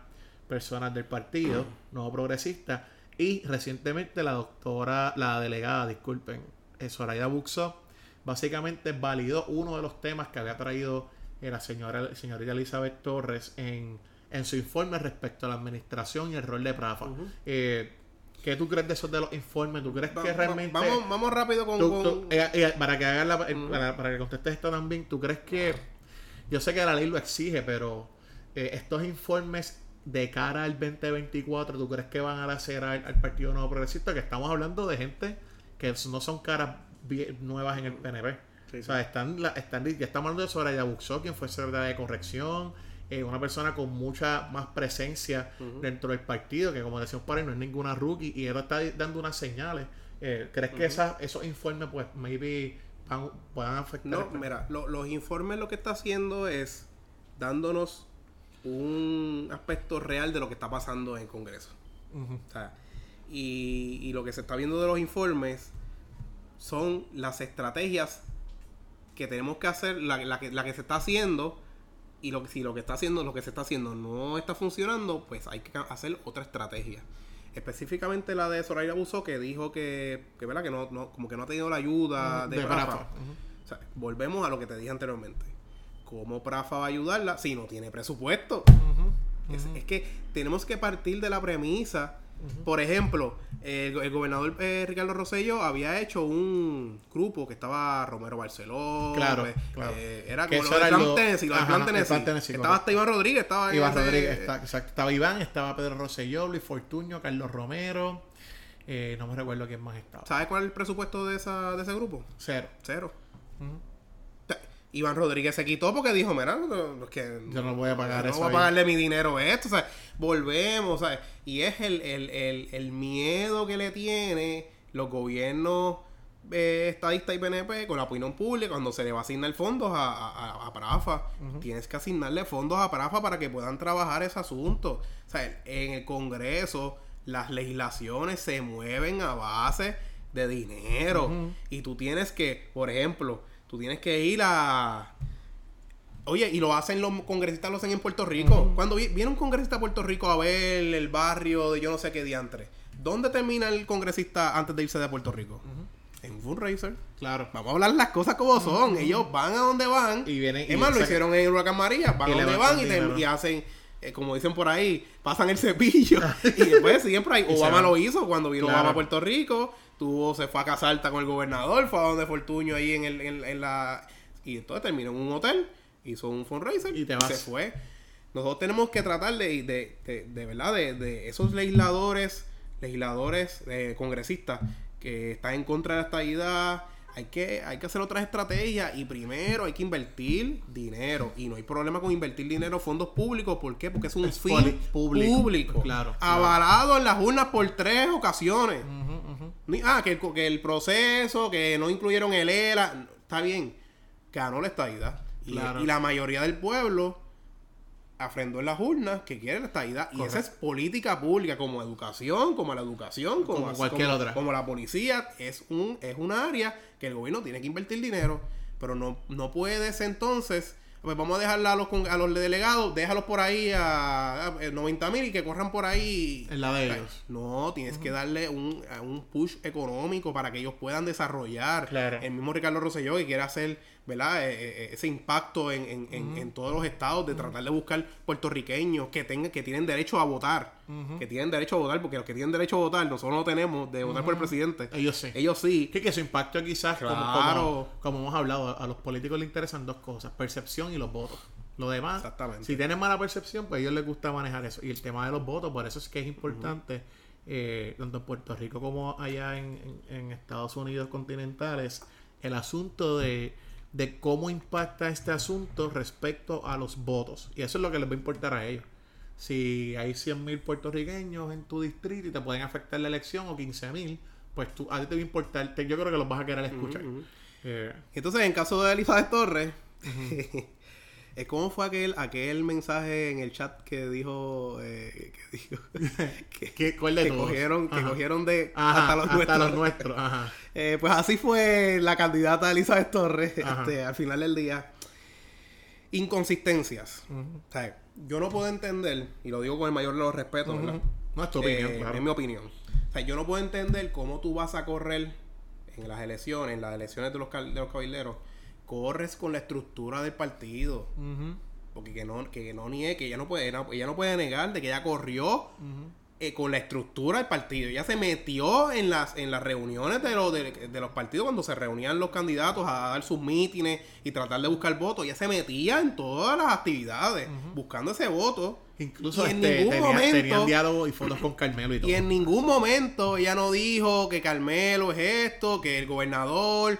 personas del partido Nuevo Progresista. Y recientemente la doctora, la delegada, disculpen, Soraya Buxo, básicamente validó uno de los temas que había traído eh, la señora señorita Elizabeth Torres en, su informe respecto a la administración y el rol de Prafa. Eh, ¿Qué tú crees de esos de los informes? ¿Tú crees que realmente... Vamos, vamos rápido con... Eh, para que hagas la, para, que contestes esto también, ¿tú crees que... Yo sé que la ley lo exige, pero estos informes de cara al 2024, ¿tú crees que van a hacer al Partido Nuevo Progresista? Que estamos hablando de gente que no son caras nuevas en el PNP. o sea, están, están, ya estamos hablando de Soraya Buxó, quien fue secretaria de corrección, eh, una persona con mucha más presencia dentro del partido, que como decíamos por ahí, no es ninguna rookie, y ella está dando unas señales. Eh, ¿Crees que esas, esos informes, pues, maybe puedan afectar? No, mira, los informes lo que está haciendo es dándonos un aspecto real de lo que está pasando en el Congreso. o sea, y, y, lo que se está viendo de los informes son las estrategias que tenemos que hacer, la, que, la que se está haciendo, y lo, si lo que está haciendo, lo que se está haciendo no está funcionando, pues hay que hacer otra estrategia. Específicamente la de Soraya Buso, que dijo que, que, ¿verdad? que no, como que no ha tenido la ayuda de, Rafa. volvemos a lo que te dije anteriormente. ¿Cómo Prafa va a ayudarla si no tiene presupuesto? es, que tenemos que partir de la premisa. Por ejemplo, el, gobernador eh, Ricardo Rosello había hecho un grupo que estaba Romero Barceló. Claro, eh, era como lo de Tennessee, Estaba hasta Iván Rodríguez. Estaba Iván Rodríguez, estaba Iván, estaba Pedro Rosselló, Luis Fortuño, Carlos Romero. Eh, no me recuerdo quién más estaba. ¿Sabes cuál es el presupuesto de, esa, de ese grupo? Cero. Cero. Iván Rodríguez se quitó porque dijo, mira, que yo no voy a pagar eso. No voy a pagarle mi dinero a esto. O sea, volvemos. Sea, y es el, el, el, el miedo que le tiene los gobiernos eh, estadistas y PNP con la opinión pública cuando se le va a asignar fondos a, a, a Parafa. Tienes que asignarle fondos a Parafa para que puedan trabajar ese asunto. O sea, en el Congreso las legislaciones se mueven a base de dinero. Y tú tienes que, por ejemplo, tú tienes que ir a... Oye, y lo hacen los congresistas, lo hacen en Puerto Rico. Cuando viene un congresista a Puerto Rico a ver el barrio de yo no sé qué diantre, ¿dónde termina el congresista antes de irse de Puerto Rico? En un fundraiser. Claro. Vamos a hablar las cosas como son. Ellos van a donde van. Y vienen. Es más, lo hicieron en Huracán María. Van a donde van y, hacen eh, como dicen por ahí, pasan el cepillo. Y después siguen por ahí. Obama lo hizo cuando vino Obama a Puerto Rico, tuvo, se fue a Casalta con el gobernador, fue a donde Fortuño ahí en, el, en, la... Y entonces terminó en un hotel, hizo un fundraiser y, se fue. Nosotros tenemos que tratar de, de, de, verdad, de, esos legisladores, legisladores, eh, congresistas que están en contra de la estabilidad hay que, hay que hacer otras estrategias y primero hay que invertir dinero. Y no hay problema con invertir dinero en fondos públicos. ¿Por qué? Porque es un fin público, claro, avalado en las urnas por tres ocasiones. Ah, que el, que el proceso, que no incluyeron el ERA. Está bien, ganó la estadidad. Y, y la mayoría del pueblo afrendó en las urnas que quiere la estadidad. Y esa es política pública, como educación, como la educación, como, cualquier otra. Como la policía. Es un, es un área que el gobierno tiene que invertir dinero. Pero no, no puedes entonces. Pues vamos a dejarla a los, a los delegados, déjalos por ahí a, 90 mil y que corran por ahí. En la de ellos. No, tienes que darle un, un push económico para que ellos puedan desarrollar. El mismo Ricardo Rosselló que quiere hacer ¿verdad? Eh, eh, eh, ese impacto en, en, en, todos los estados de tratar de buscar puertorriqueños que tengan, que tienen derecho a votar, que tienen derecho a votar, porque los que tienen derecho a votar, nosotros no tenemos de votar por el presidente. Ellos sí. Ellos sí. Que, que su impacto quizás, como, como, hemos hablado, a los políticos les interesan dos cosas, percepción y los votos. Lo demás, si tienen mala percepción, pues a ellos les gusta manejar eso. Y el tema de los votos, por eso es que es importante, tanto en Puerto Rico como allá en, en Estados Unidos continentales, el asunto de de cómo impacta este asunto respecto a los votos. Y eso es lo que les va a importar a ellos. Si hay 100.000 puertorriqueños en tu distrito y te pueden afectar la elección o 15.000, pues tú, a ti te va a importar. Yo creo que los vas a querer escuchar. Eh, Entonces, en caso de Elizabeth Torres, ¿Cómo fue aquel, aquel mensaje en el chat que dijo, eh, que dijo que, ¿Cuál de cogieron, que cogieron de hasta los nuestros? Eh, pues así fue la candidata Elizabeth Torres este, al final del día. Inconsistencias. O sea, yo no puedo entender, y lo digo con el mayor de los respetos, ¿verdad? No es tu opinión, eh, Es mi opinión. O sea, yo no puedo entender cómo tú vas a correr en las elecciones, en las elecciones de los, de los cabilderos, corres con la estructura del partido. Porque que no, que no niegue, que ella no puede, ella no puede negar de que ella corrió eh, con la estructura del partido. Ella se metió en las, en las reuniones de, los de, los partidos cuando se reunían los candidatos a dar sus mítines y tratar de buscar votos. Ella se metía en todas las actividades buscando ese voto. Incluso en este, ningún momento y fotos con Carmelo y todo. Y en ningún momento ella no dijo que Carmelo es esto, que el gobernador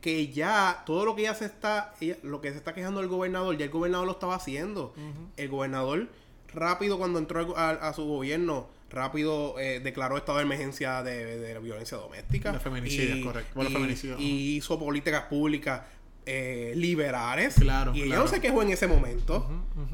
que, ya todo lo que ya se está, lo que se está quejando el gobernador, ya el gobernador lo estaba haciendo. El gobernador rápido cuando entró a, su gobierno, rápido eh, declaró estado de emergencia de, violencia doméstica. De feminicidio, correcto. y, hizo políticas públicas eh, liberales. Claro. Y ella no se quejó en ese momento.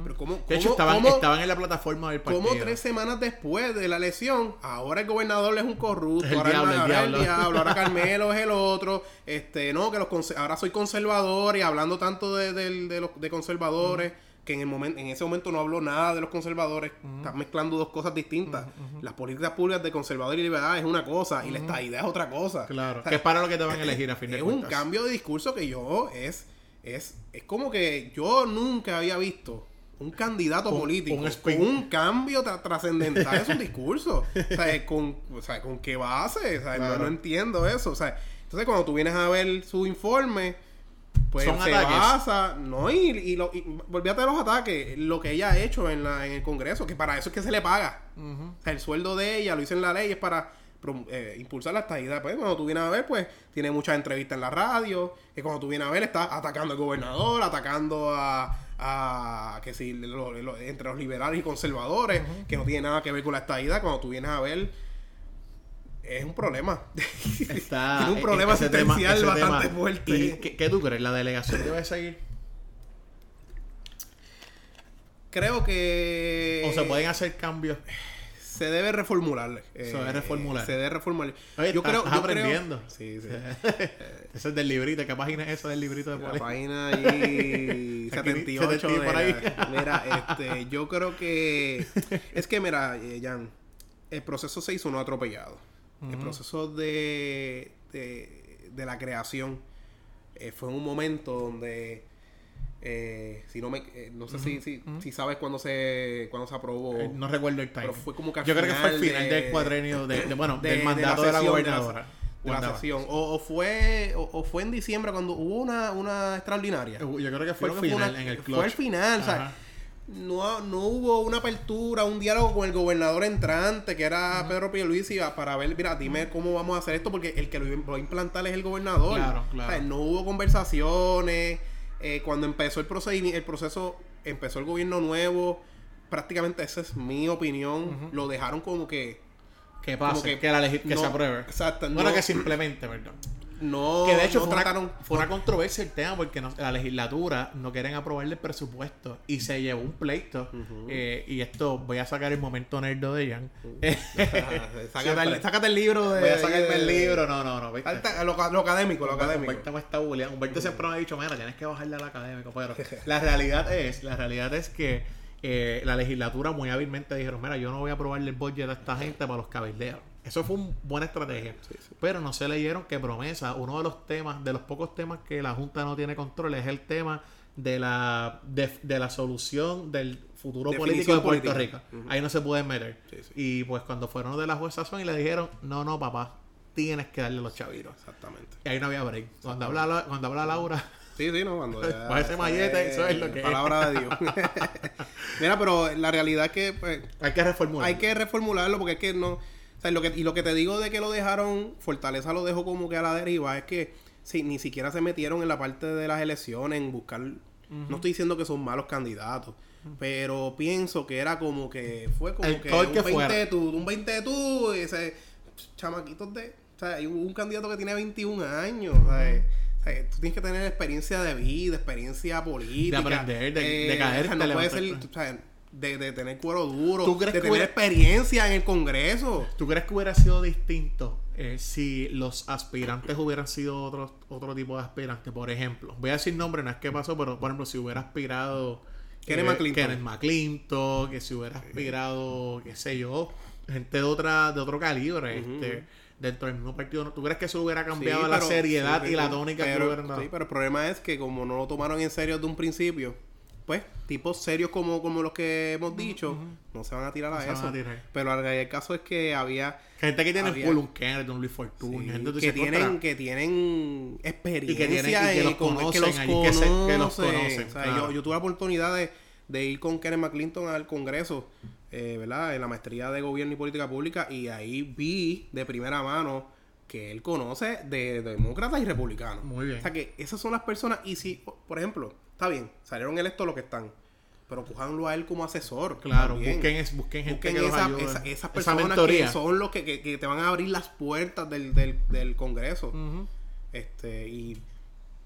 Pero ¿cómo, de hecho, estaban, en la plataforma del partido. Como tres semanas después de la elección, ahora el gobernador es un corrupto. ahora, el, diablo, ahora Carmelo es el otro. Este, no, que los ahora soy conservador y hablando tanto de, de, los, de conservadores. Que en el momento en ese momento no habló nada de los conservadores está mezclando dos cosas distintas. Las políticas públicas de conservador y liberal es una cosa y la estadidad es otra cosa. Claro que es para lo que te van a elegir a fin de es un cambio de discurso que yo es es es como que yo nunca había visto un candidato político con un cambio trascendental en su discurso. o sea, con, o sea, ¿con qué base? O sea, no, entiendo eso. O sea, entonces cuando tú vienes a ver su informe, pues se basa, no, y, y, lo, volvíate a los ataques, lo que ella ha hecho en, la, en el Congreso, que para eso es que se le paga. o sea, el sueldo de ella, lo hice en la ley, es para eh, impulsar la estadidad. Pues cuando tú vienes a ver, pues tiene muchas entrevistas en la radio, que cuando tú vienes a ver está atacando al gobernador, atacando a a que si entre los liberales y conservadores, que no tiene nada que ver con la estadidad, cuando tú vienes a ver es un problema. Está, es un problema existencial bastante fuerte. ¿Y qué, tú crees? ¿La delegación debe seguir? Creo que. ¿O se pueden hacer cambios? se debe reformular. se debe reformular. Se debe reformular. yo creo, estás aprendiendo. sí, sí. eso es del librito. ¿Qué página es eso del librito de La página ahí 78. por ahí. Mira, este, yo creo que es que mira, eh, Jan, el proceso se hizo no atropellado. El proceso de, de, de la creación eh, fue un momento donde eh, si no me eh, no sé si, si, si, sabes cuándo se cuando se aprobó eh, no recuerdo el time pero fue como que yo creo que fue al final del cuadrenio de, bueno del mandato de la, gobernadora. de la, sesión. O, fue o, fue en diciembre cuando hubo una, una extraordinaria. Yo creo que fue el final en el clutch. fue el final o sea no, no hubo una apertura, un diálogo con el gobernador entrante, que era Pedro Pierluisi, para ver, mira, dime cómo vamos a hacer esto, porque el que lo va a implantar es el gobernador. Claro, claro. O sea, no hubo conversaciones, eh, cuando empezó el, procedimiento, el proceso, empezó el gobierno nuevo, prácticamente esa es mi opinión, lo dejaron como que... Que pase, que, la que se apruebe. Exacto. Bueno, que simplemente, perdón no que de hecho fue, una, fue una controversia el tema porque la legislatura no quieren aprobar el presupuesto y se llevó un pleito eh, y esto voy a sacar el momento nerdo de Jan sácate, el, libro de voy a sacarme el libro no no no lo, lo, académico lo académico. Humberto me está bulleando Humberto siempre me ha dicho mira tienes que bajarle al académico pero la realidad es la realidad es que eh, la legislatura muy hábilmente dijeron mira yo no voy a aprobarle el budget a esta gente para los cabilderos eso fue una buena estrategia. Pero no se leyeron que promesa, uno de los temas, de los pocos temas que la Junta no tiene control, es el tema de la, de, la solución del futuro político de Puerto Rico. Ahí no se pueden meter. y pues cuando fueron de la jueza son y le dijeron, no, no, papá, tienes que darle los chaviros. Exactamente. Y ahí no había break. Cuando habla, cuando habla Laura... Sí, sí, no, cuando ya, ese mallete, eso es lo que Palabra de Dios. Mira, pero la realidad es que... Pues, hay que reformularlo. Hay que reformularlo porque es que no lo que, y lo que te digo de que lo dejaron, Fortaleza lo dejó como que a la deriva, es que sí, ni siquiera se metieron en la parte de las elecciones, en buscar... No estoy diciendo que son malos candidatos, pero pienso que era como que fue como que, un, 20 de tú, un 20 de tú, ese chamaquitos de... O sea, hay un, candidato que tiene 21 años, o sea, tú tienes que tener experiencia de vida, experiencia política. De aprender, de, caer. Eh, no puede ser, de, tener cuero duro, de tener experiencia en el Congreso. ¿Tú crees que hubiera sido distinto eh, si los aspirantes hubieran sido otro, otro tipo de aspirantes? Por ejemplo, voy a decir nombre, no es que pasó, pero por ejemplo, si hubiera aspirado Kenneth eh, McClinton. McClinton, que si hubiera aspirado, qué sé yo, gente de otra de otro calibre, este dentro del mismo partido. ¿Tú crees que eso hubiera cambiado la seriedad y la tónica que hubieran dado? Sí, pero el problema es que como no lo tomaron en serio de un principio, pues, tipos serios como, como los que hemos dicho, no se van a tirar a eso. Pero el caso es que había. Gente que tiene un Kennedy, un Luis Fortuna, gente que, tienen, que tienen experiencia y que, los conocen, que los, conocen. yo, tuve la oportunidad de, de ir con Kenneth McClinton al Congreso, eh, ¿verdad? En la maestría de Gobierno y Política Pública, y ahí vi de primera mano que él conoce de, de demócratas y republicanos. Muy bien. O sea que esas son las personas, y si, por ejemplo, está bien, salieron electos los que están. Pero cójanlo a él como asesor. Claro, busquen, busquen gente que esa, los esas personas que son los que, que, te van a abrir las puertas del, del, del Congreso. Este, y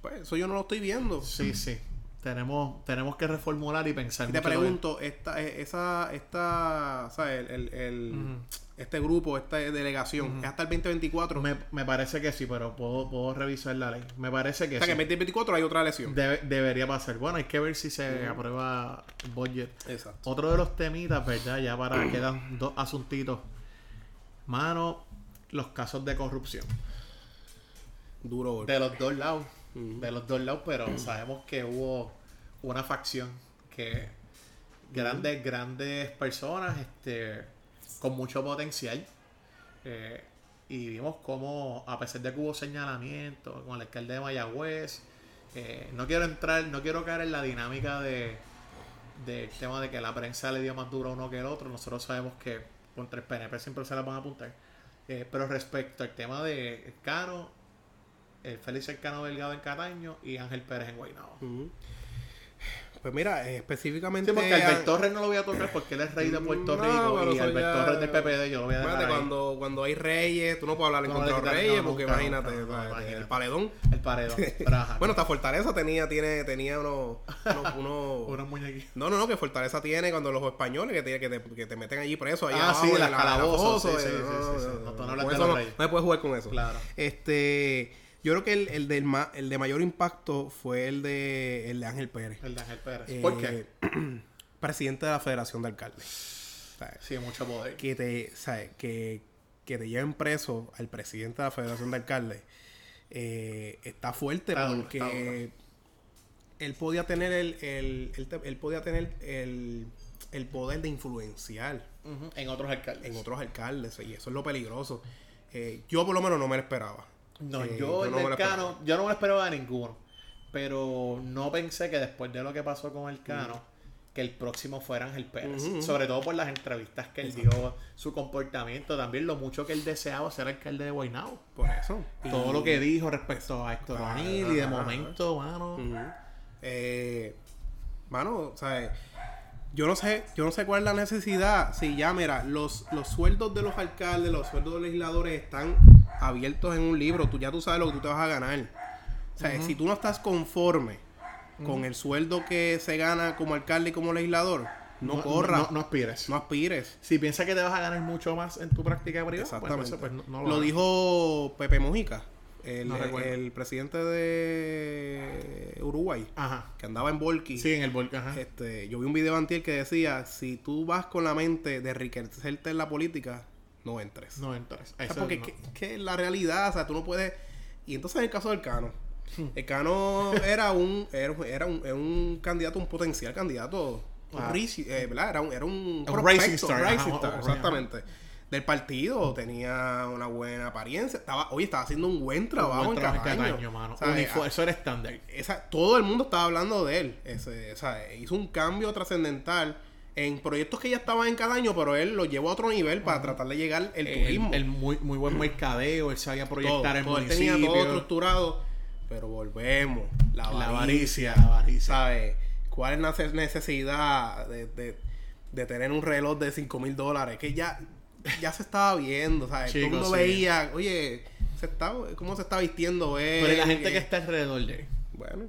pues eso yo no lo estoy viendo. Sí, sí. Tenemos, tenemos que reformular y pensar. Y te pregunto, esta, esa, esta, ¿sabes? El, el, este grupo, esta delegación, es hasta el 2024. Me, me, parece que sí, pero puedo, puedo revisar la ley. Me parece que o sea, que en 2024 hay otra elección. debería pasar. Bueno, hay que ver si se aprueba el budget. Exacto. Otro de los temitas, ¿verdad? Ya para quedan dos asuntitos. Mano, los casos de corrupción. Duro. De los dos lados. De los dos lados, pero sabemos que hubo una facción que grandes, grandes personas, este con mucho potencial. Eh, y vimos cómo, a pesar de que hubo señalamientos con el alcalde de Mayagüez, eh, no quiero entrar, no quiero caer en la dinámica de del tema de que la prensa le dio más duro a uno que el otro. Nosotros sabemos que contra el PNP siempre se la van a apuntar. Eh, pero respecto al tema de Cano, el Félix Cano Delgado en Cataño y Ángel Pérez en Guaynabo. Pues mira, eh, específicamente. Sí, porque Albert Torres no lo voy a tocar porque él es rey de Puerto Rico y Albert Torres del PPD yo lo voy a dejar. cuando, cuando hay reyes, tú no puedes hablar en contra de los reyes porque imagínate, el paredón. El paredón. bueno, esta Fortaleza tenía, tiene, tenía unos. unos, unos, muñequitos. No, no, no, que Fortaleza tiene cuando los españoles que te, que te, que te meten allí preso. Ahí ah, abajo, sí, las calabozos. Sí, sí, sí. No, no puedes jugar con eso. Claro. Este. Yo creo que el, el, del el de mayor impacto fue el de, el de Ángel Pérez. El de Ángel Pérez. ¿Por qué? Eh, presidente de la Federación de Alcaldes. Sí, mucho poder. Que te, ¿sabes? Que, que te lleven preso al presidente de la Federación de Alcaldes eh, está fuerte porque él podía tener el, el, él, podía tener el, el poder de influenciar en otros alcaldes. En otros alcaldes, y eso es lo peligroso. Eh, yo por lo menos no me lo esperaba. No, yo, el del Cano, yo no me lo esperaba de ninguno. Pero no pensé que después de lo que pasó con el Cano, que el próximo fuera Ángel Pérez. Sobre todo por las entrevistas que él dio, su comportamiento, también lo mucho que él deseaba ser alcalde de Guaynabo. Por eso. Todo lo que dijo respecto a Héctor O'Neill y de momento, mano. eh, mano, o sea yo no sé, yo no sé cuál es la necesidad. Si ya, mira, los, los sueldos de los alcaldes, los sueldos de los legisladores están abiertos en un libro. Tú ya tú sabes lo que tú te vas a ganar. O sea, si tú no estás conforme con el sueldo que se gana como alcalde y como legislador, no, corras. No, aspires. No aspires. Si piensas que te vas a ganar mucho más en tu práctica privada, pues, Exactamente. Pues, lo, dijo Pepe Mujica el, presidente de Uruguay, que andaba en Volky. Sí, en el Volky, Este, yo vi un video antier que decía, si tú vas con la mente de enriquecerte en la política, no entres. No entres. porque que, la realidad, o sea, tú no puedes... Y entonces en el caso del Cano, hmm. el Cano era un, era, un, candidato, un potencial candidato. Ah. Eh, Era un, era un, racing star. exactamente del partido, tenía una buena apariencia, estaba, oye, estaba haciendo un buen trabajo en Cataño. mano. eso era estándar. todo el mundo estaba hablando de él. Ese, o sea, hizo un cambio trascendental en proyectos que ya estaban en Cataño, pero él lo llevó a otro nivel para tratar de llegar el turismo. El, muy, muy buen mercadeo, él sabía proyectar el municipio. tenía todo estructurado, pero volvemos. La avaricia. La avaricia. ¿Sabes? ¿Cuál es la necesidad de, de, de tener un reloj de 5 mil dólares? Que ya ya se estaba viendo, ¿sabes? Todo el mundo veía, oye, se está, ¿cómo se está vistiendo él? Pero la gente que está alrededor de él. Bueno.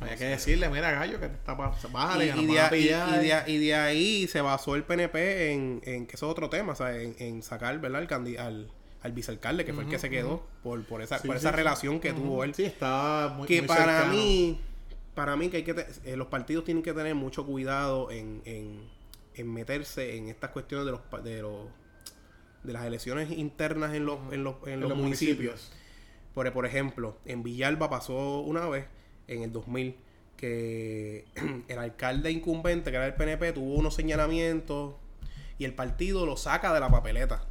Había que decirle, mira, gallo, que te está bájale, y, y, de, y, y, de, ahí se basó el PNP en, en que eso es otro tema, ¿sabes? En, en sacar, ¿verdad? Al, al, al vicealcalde, que fue el que se quedó por, por esa, por esa relación que tuvo él. Sí, estaba muy Que para mí, para mí que hay que eh, los partidos tienen que tener mucho cuidado en, en en meterse en estas cuestiones de los de los de las elecciones internas en los, en los, en los, municipios. Por, por ejemplo, en Villalba pasó una vez, en el 2000, que el alcalde incumbente, que era el PNP, tuvo unos señalamientos y el partido lo saca de la papeleta.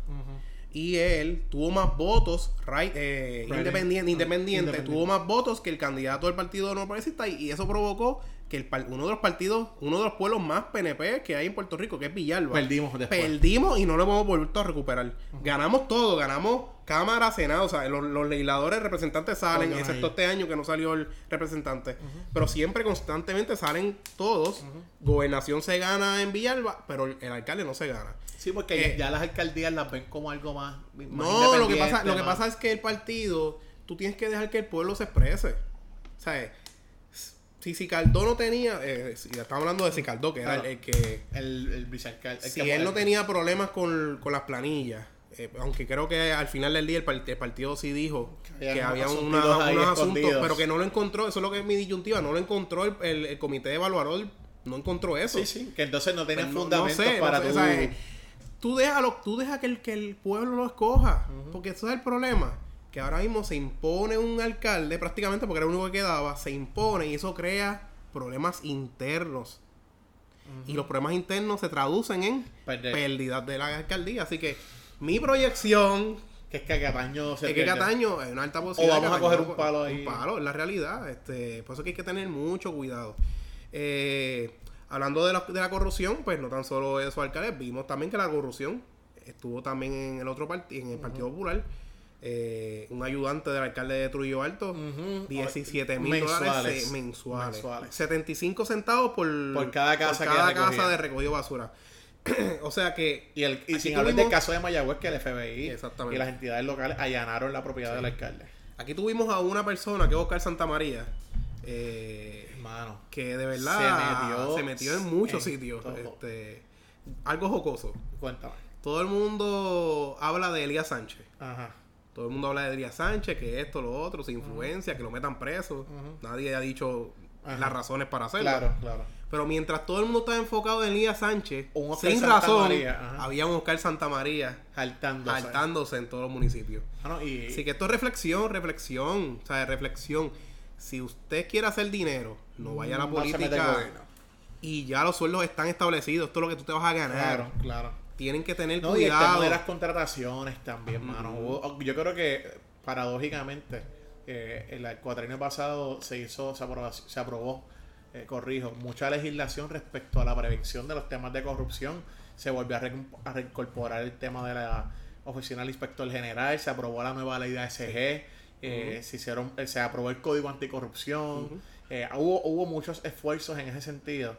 Y él tuvo más votos, right, eh, independiente, independiente, tuvo más votos que el candidato del partido no progresista y eso provocó que el, uno de los partidos, uno de los pueblos más PNP que hay en Puerto Rico, que es Villalba. Perdimos después. Perdimos y no lo hemos vuelto a recuperar. Ganamos todo, ganamos Cámara, Senado, o sea, los, legisladores, representantes salen, excepto este año que no salió el representante. Pero siempre, constantemente salen todos. Gobernación se gana en Villalba, pero el, alcalde no se gana. Sí, porque eh, ya las alcaldías las ven como algo más. no, lo que pasa, lo que pasa es que el partido, tú tienes que dejar que el pueblo se exprese. O sea, si Sicardó no tenía, eh, estamos hablando de Sicardó, que era el, que... El, el. Si él no tenía problemas con, con las planillas, eh, aunque creo que al final del día el, partido sí dijo que, había unos asuntos, pero que no lo encontró, eso es lo que es mi disyuntiva, no lo encontró el, comité de evaluador, no encontró eso. Sí, sí, que entonces no tenía pues fundamentos para tú... tú déjalo, tú deja que el, que el pueblo lo escoja, porque eso es el problema que ahora mismo se impone un alcalde prácticamente porque era el único que quedaba, se impone y eso crea problemas internos. Y los problemas internos se traducen en pérdidas de la alcaldía. Así que mi proyección... Que es que Cataño se Es que Cataño es una alta posibilidad. O vamos a coger un palo ahí. Un palo, es la realidad. Este, por eso que hay que tener mucho cuidado. Eh, hablando de la, de la corrupción, pues no tan solo esos alcaldes, vimos también que la corrupción estuvo también en el otro partido, en el Partido Popular eh, un ayudante del alcalde de Trujillo Alto, 17 mil dólares mensuales. 75 centavos por, cada casa, cada casa de recogido basura. o sea que. Y, el, y sin hablar del caso de Mayagüez, que el FBI y las entidades locales allanaron la propiedad del alcalde. Aquí tuvimos a una persona, que es Oscar Santamaría. Eh, Hermano. Que de verdad se metió, en muchos sitios. Este, algo jocoso. Cuéntame. Todo el mundo habla de Elías Sánchez. Ajá. Todo el mundo habla de Elías Sánchez, que esto, lo otro, su influencia, que lo metan preso. Nadie ha dicho las razones para hacerlo. Claro, claro. Pero mientras todo el mundo estaba enfocado en Elías Sánchez, sin razón, había un Oscar Santa María saltándose, en todos los municipios. Ah, Así que esto es reflexión, reflexión, o sea, reflexión. Si usted quiere hacer dinero, no vaya a la política. Y ya los sueldos están establecidos. Esto es lo que tú te vas a ganar. Claro, claro tienen que tener no, cuidado. Y el de las contrataciones también, mano. yo creo que, paradójicamente, eh, el cuatrienio pasado se hizo, se aprobó, se aprobó eh, corrijo, mucha legislación respecto a la prevención de los temas de corrupción. Se volvió a, reincorporar el tema de la oficina del inspector general, se aprobó la nueva ley de ASG, eh, se, hicieron, se aprobó el código anticorrupción. hubo, hubo muchos esfuerzos en ese sentido.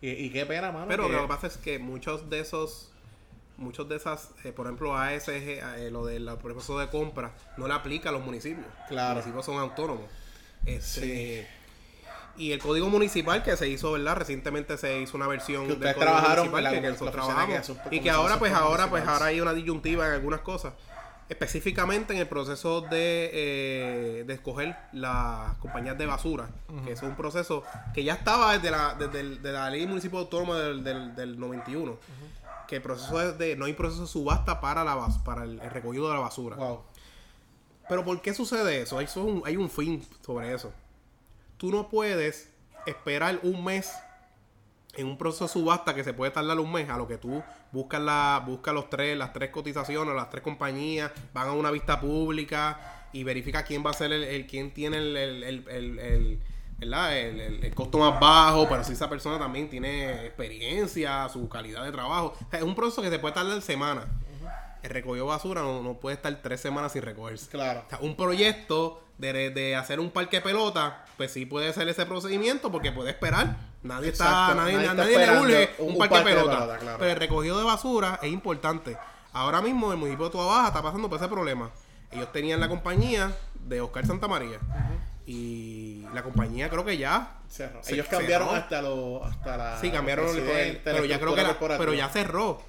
Y, qué pena, mano. Pero lo que pasa es que muchos de esos muchos de esas, eh, por ejemplo, ASG, eh, lo del proceso de compra, no le aplica a los municipios. Claro. Los municipios son autónomos. Este, Y el código municipal que se hizo, ¿verdad? Recientemente se hizo una versión que ustedes trabajaron y que ahora, pues, ahora, pues, ahora hay una disyuntiva en algunas cosas. Específicamente en el proceso de, eh, de escoger las compañías de basura, que es un proceso que ya estaba desde la, desde, la ley municipal autónoma del, del, del 91 que el proceso es de no hay proceso de subasta para la para el, recogido de la basura. Pero ¿por qué sucede eso? Hay, un, hay un fin sobre eso. Tú no puedes esperar un mes en un proceso de subasta que se puede tardar un mes a lo que tú buscas la buscas los tres las tres cotizaciones las tres compañías van a una vista pública y verifica quién va a ser el, el quién tiene el ¿verdad? El, costo más bajo, pero si esa persona también tiene experiencia, su calidad de trabajo. es un proceso que se puede tardar semanas. El recogido basura no, puede estar tres semanas sin recogerse. Claro. un proyecto de, hacer un parque de pelota, pues sí puede ser ese procedimiento porque puede esperar. Nadie está, nadie, le urge un, parque, de pelota. Pero el recogido de basura es importante. Ahora mismo el municipio de Tua Baja está pasando por ese problema. Ellos tenían la compañía de Oscar Santamaría. Y la compañía creo que ya cerró. Ellos cambiaron hasta lo hasta la Sí, cambiaron el, pero ya creo que pero ya cerró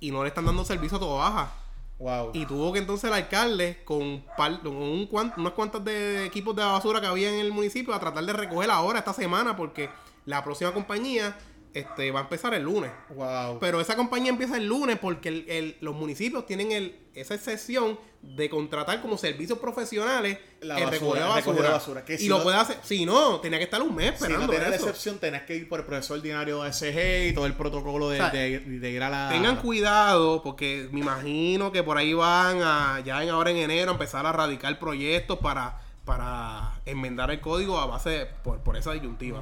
y no le están dando servicio a todo baja. Wow. Y tuvo que entonces el alcalde con, un unas cuantas de equipos de basura que había en el municipio a tratar de recoger ahora esta semana porque la próxima compañía este, va a empezar el lunes. Wow. Pero esa compañía empieza el lunes porque el, los municipios tienen el, esa excepción de contratar como servicios profesionales la el basura, basura. y lo puede hacer. Si no, tenía que estar un mes esperando. Si no la excepción, tenés que ir por el proceso ordinario de SG y todo el protocolo de, de, ir a la. Tengan cuidado porque me imagino que por ahí van a, ya en ahora en enero, a empezar a radicar proyectos para, para enmendar el código a base por, por esa disyuntiva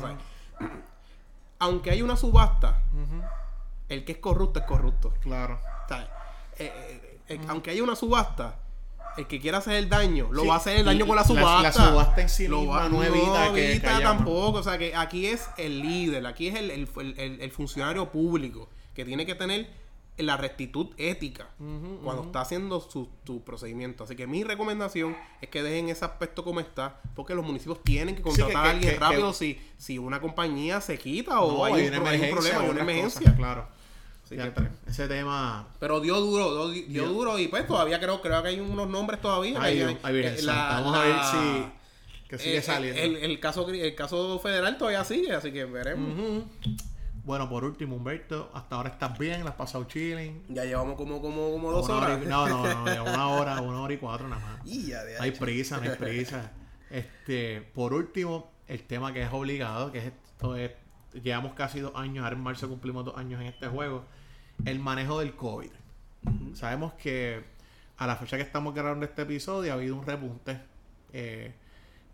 aunque hay una subasta, el que es corrupto es corrupto. Claro. Eh, eh, eh, aunque haya una subasta, el que quiera hacer el daño, lo va a hacer el daño con la subasta. La, subasta en sí lo misma no evita, que, tampoco. O sea, que aquí es el líder, aquí es el, funcionario público que tiene que tener la rectitud ética cuando está haciendo su, procedimiento. Así que mi recomendación es que dejen ese aspecto como está, porque los municipios tienen que contratar a alguien rápido si, si una compañía se quita o hay, un, problema, hay una emergencia. claro. ese tema. Pero dio duro, dio, duro y pues todavía creo, creo que hay unos nombres todavía. Vamos a ver si. Que sigue eh, saliendo. El, el, caso, el caso federal todavía sigue, así que veremos. Bueno, por último, Humberto, hasta ahora estás bien, las has pasado chilling. Ya llevamos como, como, como dos horas. no, no, no, una hora, una hora y cuatro nada más. Y ya de hay prisa, no hay prisa. Este, por último, el tema que es obligado, que es esto es, llevamos casi dos años, ahora en marzo cumplimos dos años en este juego, el manejo del COVID. Sabemos que a la fecha que estamos grabando este episodio ha habido un repunte eh,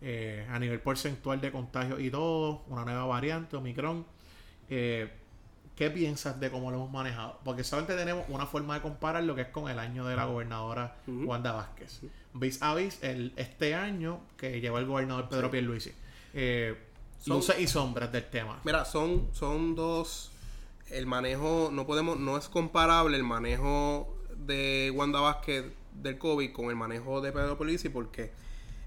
eh, a nivel porcentual de contagio y todo, una nueva variante, Omicron eh, ¿Qué piensas de cómo lo hemos manejado? Porque solamente tenemos una forma de comparar lo que es con el año de la gobernadora Wanda Vázquez. Vis a vis el, este año que llevó el gobernador Pedro Pierluisi. Eh, luces y sombras del tema. Mira, son, son dos. El manejo, no podemos, no es comparable el manejo de Wanda Vázquez del COVID con el manejo de Pedro Pierluisi porque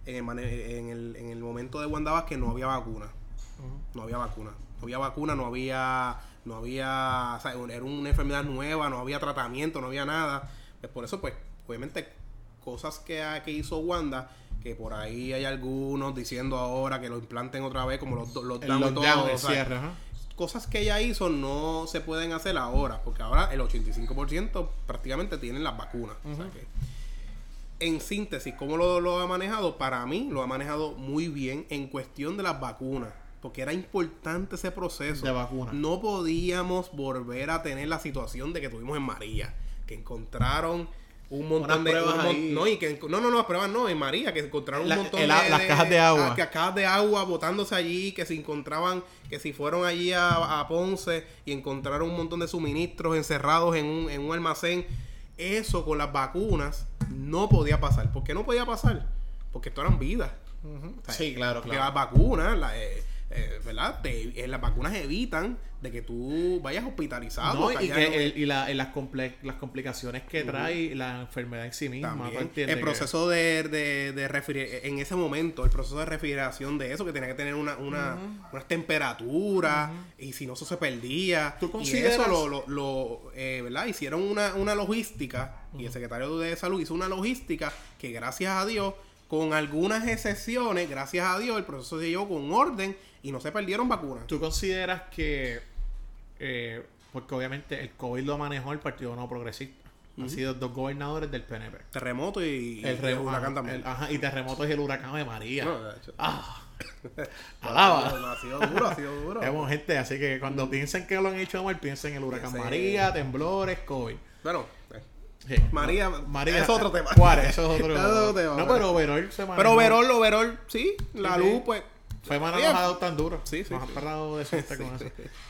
en el, en el, en el momento de Wanda Vázquez no había vacuna. No había vacuna había vacuna, no había, no había, o sea, era una enfermedad nueva, no había tratamiento, no había nada. Pues por eso, pues, obviamente, cosas que, que hizo Wanda, que por ahí hay algunos diciendo ahora que lo implanten otra vez, como los, los, los Cosas que ella hizo no se pueden hacer ahora, porque ahora el 85% prácticamente tienen las vacunas. en síntesis, ¿cómo lo, lo ha manejado? Para mí lo ha manejado muy bien en cuestión de las vacunas porque era importante ese proceso. De vacuna. No podíamos volver a tener la situación de que tuvimos en María, que encontraron un montón de pruebas ahí. no y que no no no pruebas no en María que encontraron un montón de las cajas de agua que cajas de agua botándose allí que se encontraban que si fueron allí a, Ponce y encontraron un montón de suministros encerrados en un, en un almacén eso con las vacunas no podía pasar ¿por qué no podía pasar? porque esto eran vidas sí claro claro las vacunas la, eh, eh, ¿verdad? Te, eh, las vacunas evitan de que tú vayas hospitalizado. y, que y la, las, las complicaciones que trae la enfermedad en sí misma. El proceso de, de, de en ese momento, el proceso de refrigeración de eso, que tenía que tener una, una, unas temperaturas, y si no, eso se perdía. ¿Tú y eso lo, lo, eh, ¿verdad? Hicieron una, una logística, y el secretario de Salud hizo una logística que gracias a Dios con algunas excepciones, gracias a Dios, el proceso se llevó con orden y no se perdieron vacunas. ¿Tú consideras que, eh, porque obviamente el COVID lo manejó el Partido No Progresista? Han sido dos gobernadores del PNP. Terremoto y, el, huracán también. ajá, y terremoto y el huracán de María. ah, alaba. ha sido duro, ha sido duro. Tenemos gente, así que cuando piensen que lo han hecho mal, piensen en el huracán María, temblores, COVID. Bueno, María, María, es otro tema. Juárez, eso es otro, tema. No, pero Overall se Pero Overall, Overall, sí, la luz, pues. Fue manejado tan duro. Sí, sí. Nos sí. parado de suerte con eso.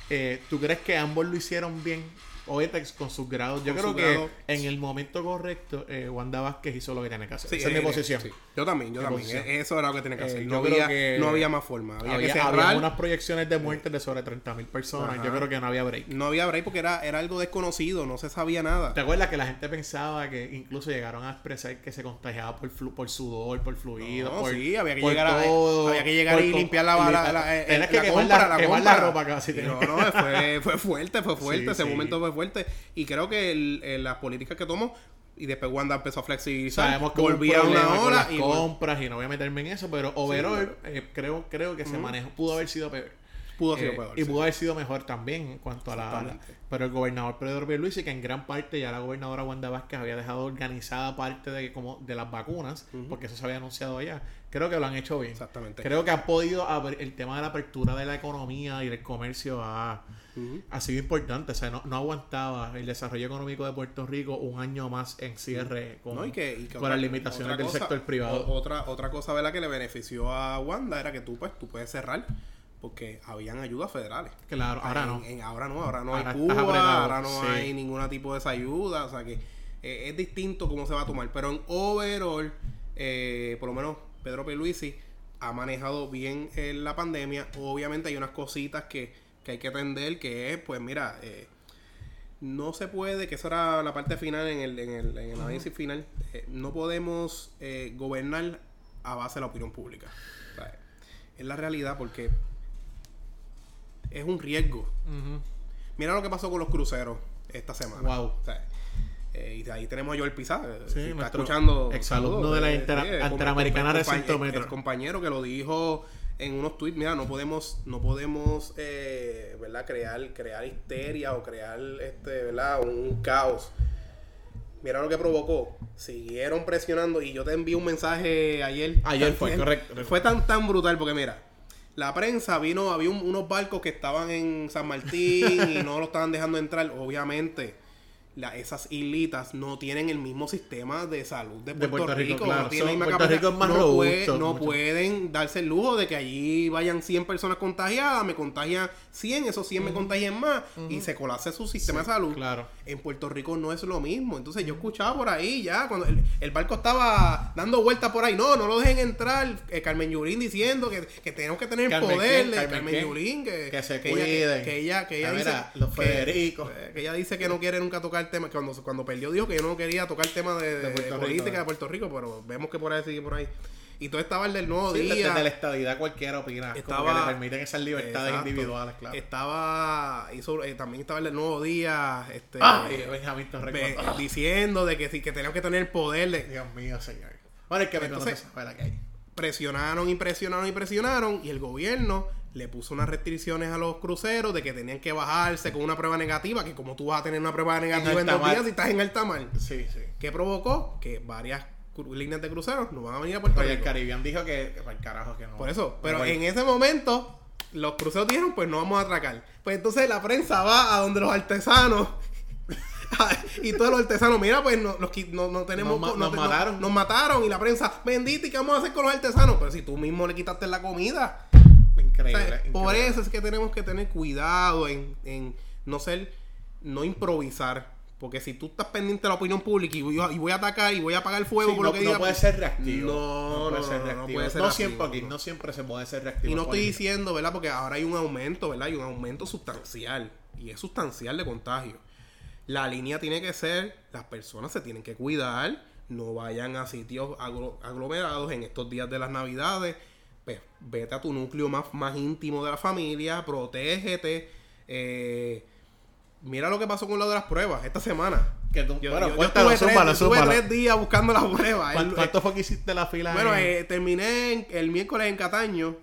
Eh, ¿Tú crees que ambos lo hicieron bien? Oetex con sus grados. Yo creo que en el momento correcto, eh, Wanda Vázquez hizo lo que tenía que hacer. Esa es mi eh, posición. Yo también, yo también. E-, eso era lo que tenía que hacer. no, había, no había más forma. Había, que cerrar. Había unas proyecciones de muerte de sobre 30.000 personas. Yo creo que no había break. No había break porque era, era algo desconocido, no se sabía nada. ¿Te acuerdas que la gente pensaba que incluso llegaron a expresar que se contagiaba por, flu, por sudor, por fluido? por, sí, había que llegar, había que llegar y limpiar la, la, la, eh, que la, la, ropa casi. No, no, fue, fue fuerte, fue fuerte. ese momento fue fuerte. Y creo que el, las políticas que tomó y después Wanda empezó a flexibilizar. Sabemos que volvía una hora y compras y no voy a meterme en eso, pero overall eh, creo creo que se manejó pudo haber sido peor. Pudo haber sido eh, peor. Y pudo haber sido mejor también en cuanto a la, pero el gobernador Pedro Pierluisi que en gran parte ya la gobernadora Wanda Vázquez había dejado organizada parte de como de las vacunas, porque eso se había anunciado allá. Creo que lo han hecho bien. Exactamente. Creo que han podido el tema de la apertura de la economía y del comercio a ha sido importante. O sea, no, aguantaba el desarrollo económico de Puerto Rico un año más en cierre con, las limitaciones del sector privado. otra, otra cosa ¿verdad? que le benefició a Wanda era que tú, pues, tú puedes cerrar porque habían ayudas federales. Claro, ahora no. ahora no, ahora no hay Cuba, ahora no hay ningún tipo de esa ayuda. O sea que eh, es distinto cómo se va a tomar. Pero en overall, eh, por lo menos Pedro Luisi ha manejado bien eh, la pandemia. Obviamente hay unas cositas que que hay que atender, que es, pues mira, eh, no se puede, que eso era la parte final en el, en el, en el análisis final, eh, no podemos eh, gobernar a base de la opinión pública. es la realidad porque es un riesgo. Mira lo que pasó con los cruceros esta semana. Wow. Eh, y ahí tenemos a Joel Pizarro. Sí, está escuchando. Exalumno de la Interamericana de metros. El compañero que lo dijo en unos tweets, mira, no podemos, no podemos, eh, ¿verdad? Crear, crear histeria o crear, este, ¿verdad? Un caos. Mira lo que provocó. Siguieron presionando y yo te envié un mensaje ayer. Ayer fue, correcto. Fue tan, tan brutal porque mira, la prensa vino, había unos barcos que estaban en San Martín y no lo estaban dejando entrar, obviamente esas islitas no tienen el mismo sistema de salud de Puerto, Rico. No tienen Puerto Rico es más robusto, no pueden darse el lujo de que allí vayan 100 personas contagiadas, me contagian 100, esos 100 me contagian más y se colapse su sistema de salud. Claro. En Puerto Rico no es lo mismo. Entonces yo escuchaba por ahí ya, cuando el, barco estaba dando vueltas por ahí, no, no lo dejen entrar. Eh, Carmen Yurín diciendo que, tenemos que tener poder. Carmen, Yurín, que, que se cuide. Que ella, que ella, dice, los Federicos. Que, ella dice que no quiere nunca tocar el tema. Cuando, cuando perdió dijo que yo no quería tocar el tema de, política de Puerto Rico, pero vemos que por ahí sigue por ahí. Y todo estaba el del nuevo día. Desde la estadidad cualquiera opina. Estaba, como que le permiten esas libertades individuales, claro. Estaba. Hizo, eh, también estaba el del nuevo día. Este, ah, Benjamín Torres. diciendo de que, que tenemos que tener el poder de. Dios mío, señor. Bueno, es que Entonces, hay. Presionaron y presionaron y presionaron. Y el gobierno le puso unas restricciones a los cruceros de que tenían que bajarse con una prueba negativa. Que como tú vas a tener una prueba negativa en, dos días si estás en alta mar. Sí, sí. ¿Qué provocó? Que varias líneas de cruceros no van a venir a Puerto Rico. el Caribbean dijo que, el carajo que no. Por eso, pero en ese momento los cruceros dijeron, pues no vamos a atracar. Pues entonces la prensa va a donde los artesanos y todos los artesanos, mira, pues no, no, tenemos. Nos, mataron. nos mataron y la prensa, bendita, ¿y qué vamos a hacer con los artesanos? Pero si tú mismo le quitaste la comida. Increíble. Por eso es que tenemos que tener cuidado en, en no ser, no improvisar porque si tú estás pendiente de la opinión pública y voy, a, atacar y voy a apagar el fuego por lo que diga. No puede ser reactivo. No, no, puede ser reactivo. No, siempre, no siempre se puede ser reactivo. Y no estoy diciendo, ¿verdad? Porque ahora hay un aumento, ¿verdad? Hay un aumento sustancial. Y es sustancial de contagio. La línea tiene que ser, las personas se tienen que cuidar, no vayan a sitios aglomerados en estos días de las navidades. Pues vete a tu núcleo más, más íntimo de la familia, protégete. Eh, Mira lo que pasó con lo de las pruebas esta semana. Que tú, yo, bueno, yo, estuve, tres, días buscando las pruebas. ¿Cuánto, fue que hiciste la fila? Bueno, eh, terminé el miércoles en Cataño.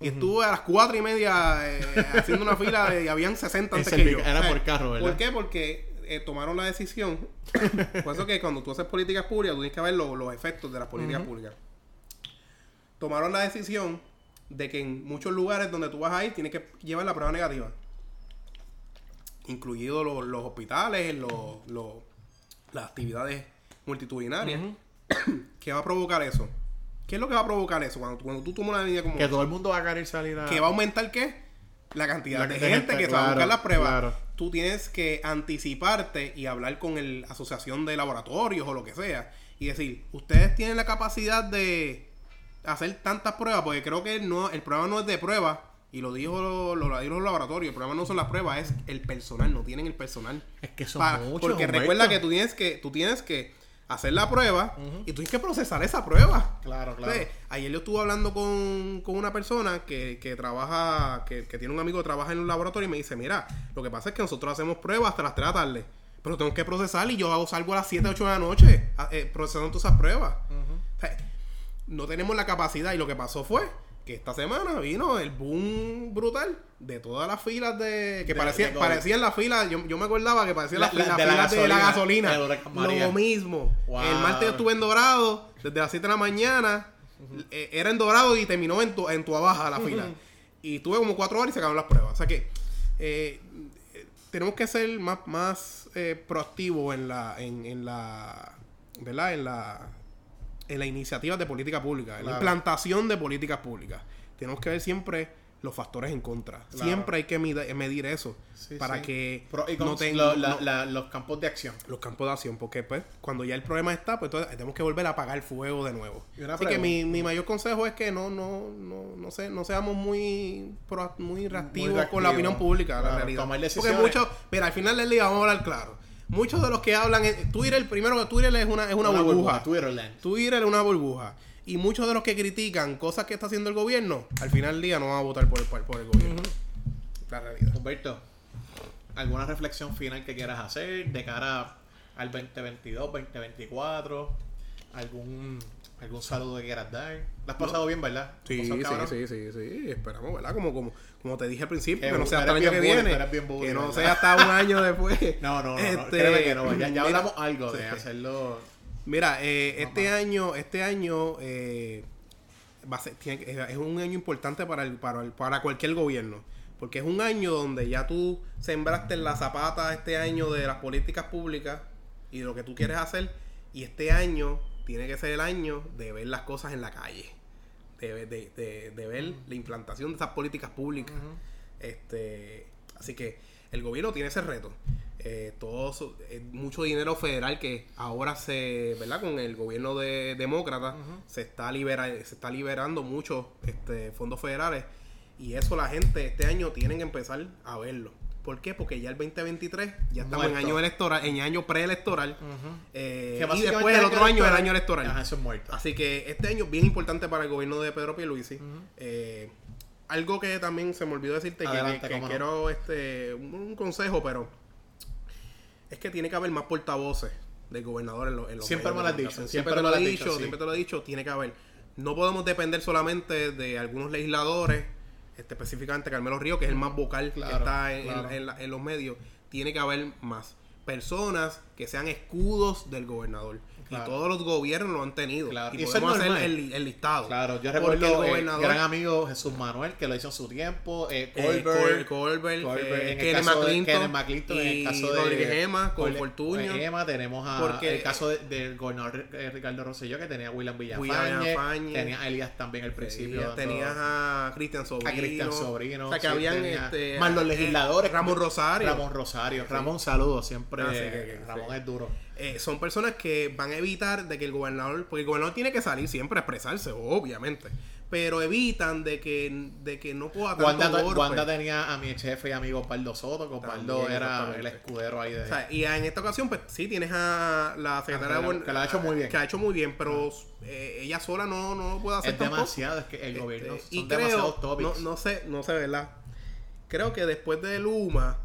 Y estuve a las cuatro y media eh, haciendo una fila y habían 60 antes que yo. Era por carro, ¿verdad? ¿Por qué? Porque eh, tomaron la decisión. por eso que cuando tú haces políticas públicas, tú tienes que ver los efectos de las políticas públicas. Tomaron la decisión de que en muchos lugares donde tú vas a ir, tienes que llevar la prueba negativa incluidos los, hospitales, los, las actividades multitudinarias. ¿Qué va a provocar eso? ¿Qué es lo que va a provocar eso? Cuando, cuando tú tomas una línea como... Que todo el mundo va a querer salir a... ¿Que va a aumentar qué? La cantidad de, gente, que va a buscar las pruebas. Tú tienes que anticiparte y hablar con la asociación de laboratorios o lo que sea. Y decir, ustedes tienen la capacidad de hacer tantas pruebas, porque creo que no, el problema no es de pruebas, y lo dijo lo, lo, los laboratorios. El problema no son las pruebas, es el personal. No tienen el personal. Es que son muchos. Porque recuerda que tú tienes que, tú tienes que hacer la prueba y tú tienes que procesar esa prueba. Claro, claro. ayer yo estuve hablando con, una persona que, trabaja, que, tiene un amigo que trabaja en un laboratorio y me dice, mira, lo que pasa es que nosotros hacemos pruebas hasta las 3 de la tarde. Pero tengo que procesar y yo hago salgo a las 7, 8 de la noche eh, procesando todas esas pruebas. No tenemos la capacidad y lo que pasó fue que esta semana vino el boom brutal de todas las filas de que parecía, parecían las filas yo, yo, me acordaba que parecían las, filas de, la gasolina, lo mismo. El martes yo estuve en Dorado desde las 7 de la mañana eh, era en Dorado y terminó en tu, en tu abaja la fila. Y estuve como 4 horas y se acabaron las pruebas. O sea que eh, tenemos que ser más, más eh, proactivos en la en, en la ¿verdad? en la en las iniciativas de política pública, en la implantación de políticas públicas. Tenemos que ver siempre los factores en contra. Siempre hay que medir, eso para que no los campos de acción. Los campos de acción, porque pues cuando ya el problema está, pues entonces tenemos que volver a apagar el fuego de nuevo. Así que mi, mi, mayor consejo es que no no no no, sé, no seamos muy muy reactivos con la opinión pública, la realidad. Porque muchos, mira, al final del día vamos a hablar claro. Muchos de los que hablan en Twitter, primero que Twitter es una, es una, burbuja. Twitter es una burbuja. Y muchos de los que critican cosas que está haciendo el gobierno, al final del día no van a votar por el, por el gobierno. La realidad. Humberto, ¿alguna reflexión final que quieras hacer de cara al 2022, 2024? ¿Algún, algún saludo que quieras dar? ¿La has pasado bien, verdad? Sí, sí, sí, sí, sí, esperamos, ¿verdad? Como, como, como te dije al principio, que no sea hasta el año que viene, que no sea hasta un año después. no, no, no, este, que no, ya, hablamos algo de hacerlo Mira, eh, este año, este año eh, va a ser, es un año importante para, el, para, para cualquier gobierno. Porque es un año donde ya tú sembraste en la zapata este año de las políticas públicas y de lo que tú quieres hacer. Y este año tiene que ser el año de ver las cosas en la calle. De, de, de, ver la implantación de esas políticas públicas. este Así que el gobierno tiene ese reto eh, todo eh, mucho dinero federal que ahora se, ¿verdad? Con el gobierno de demócrata se está libera, se está liberando muchos este, fondos federales y eso la gente este año tienen que empezar a verlo. ¿Por qué? Porque ya el 2023 ya estamos en año electoral, en año preelectoral. Eh, y después el otro año es el año electoral. Así que este año es bien importante para el gobierno de Pedro Pierluisi. eh, algo que también se me olvidó decirte que, quiero este un consejo, pero es que tiene que haber más portavoces del gobernador en, los Siempre me lo has dicho. Siempre, te lo he dicho, siempre te lo he dicho, tiene que haber. No podemos depender solamente de algunos legisladores, este, específicamente Carmelo Río, que es el más vocal que está en los medios. Tiene que haber más personas que sean escudos del gobernador. Y todos los gobiernos lo han tenido. Y, podemos hacer el, listado. Claro, yo recuerdo el gobernador, gran amigo Jesús Manuel, que lo hizo en su tiempo. Eh, eh Colbert, Colbert, eh, en, el de, Kenneth McClinton, en el caso de Rodríguez Gema, con. Gema, tenemos a, el caso del gobernador eh, Ricardo Rosselló, que tenía a William Villafañe. Tenía a Elías también al principio. Tenías a Cristian Sobrino. A Cristian Sobrino. O sea, que habían... este, más los legisladores. Ramón Rosario. Ramón Rosario. Ramón, saludos. Siempre... Ah, Ramón es duro. Eh, son personas que van a evitar de que el gobernador, porque el gobernador tiene que salir siempre a expresarse, obviamente, pero evitan de que, de que no pueda Wanda, Wanda tenía a mi jefe y amigo Paldo Soto, que Paldo era el escudero ahí de... y en esta ocasión, pues sí, tienes a la secretaria de que la ha hecho muy bien. Que ha hecho muy bien, pero eh, ella sola no, no lo puede hacer Es demasiado, es que el gobierno este, son y creo, no, no sé, no sé, ¿verdad? Creo que después de Luma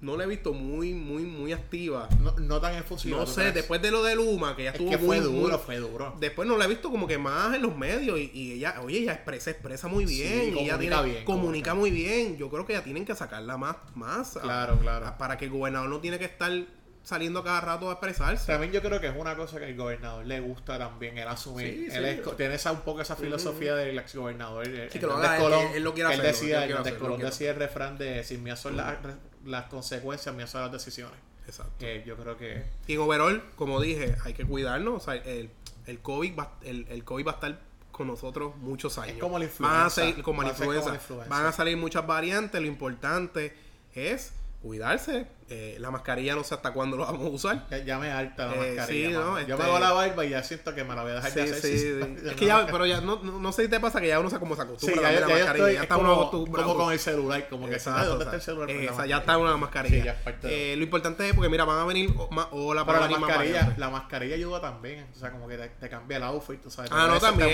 no la he visto muy, muy, muy activa. No, tan efusiva. No sé, después de lo de Luma, que ya estuvo. que fue duro, fue duro. Después no la he visto como que más en los medios. Y, ella, oye, ella expresa, expresa muy bien. y ella tiene, bien, comunica muy bien. Yo creo que ya tienen que sacarla más. más claro, claro. para que el gobernador no tiene que estar saliendo cada rato a expresarse. También yo creo que es una cosa que al gobernador le gusta también, el asumir. él tiene esa, un poco esa filosofía del ex gobernador. Sí, que lo haga, él, lo quiere hacer. Él decía, el Colón decía el refrán de si me son las las consecuencias mías son las decisiones. Exacto. Que yo creo que... Y en overall, como dije, hay que cuidarnos. O sea, el, el, COVID va, el, el COVID va a estar con nosotros muchos años. Es como la influenza. Van a, como la influenza. Van a salir muchas variantes. Lo importante es cuidarse. Eh, la mascarilla no sé hasta cuándo lo vamos a usar. Ya, me alta la eh, mascarilla. Yo me este hago la barba y ya siento que me la voy a dejar de hacer. Sí, es que ya, pero ya no, no, sé si te pasa que ya uno se como se acostumbra a la mascarilla. ya está uno como con el celular, como que sabe dónde está el celular. Esa, ya está una mascarilla. eh, lo importante es porque mira, van a venir o la para la mascarilla. La mascarilla ayuda también. O sea, como que te, cambia el outfit, tú sabes. Ah, no, también.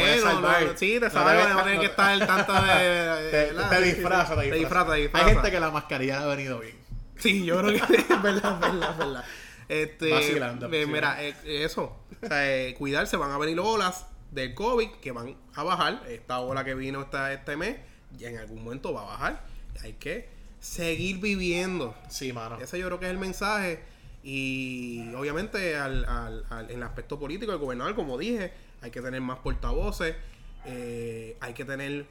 sí, te sabes, no tienes que estar tanto de. Te disfraza, te disfraza. Hay gente que la mascarilla ha venido bien. Sí, yo creo que es verdad, verdad, verdad. Este, vacilando, Mira, eh, eso. O sea, eh, cuidarse, van a venir olas del COVID que van a bajar. Esta ola que vino esta, este mes, y en algún momento va a bajar. Hay que seguir viviendo. Sí, mano. Ese yo creo que es el mensaje. Y obviamente al, al, en el aspecto político, el gobernador, como dije, hay que tener más portavoces. Eh, hay que tener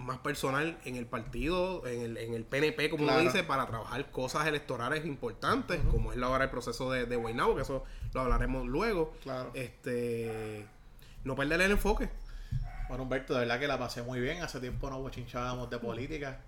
más personal en el partido, en el, en el PNP, como lo dice, para trabajar cosas electorales importantes, como es ahora el proceso de, de Guaynabo, que eso lo hablaremos luego. Claro. Este, no perder el enfoque. Bueno, Humberto, de verdad que la pasé muy bien. Hace tiempo no bochinchábamos de política.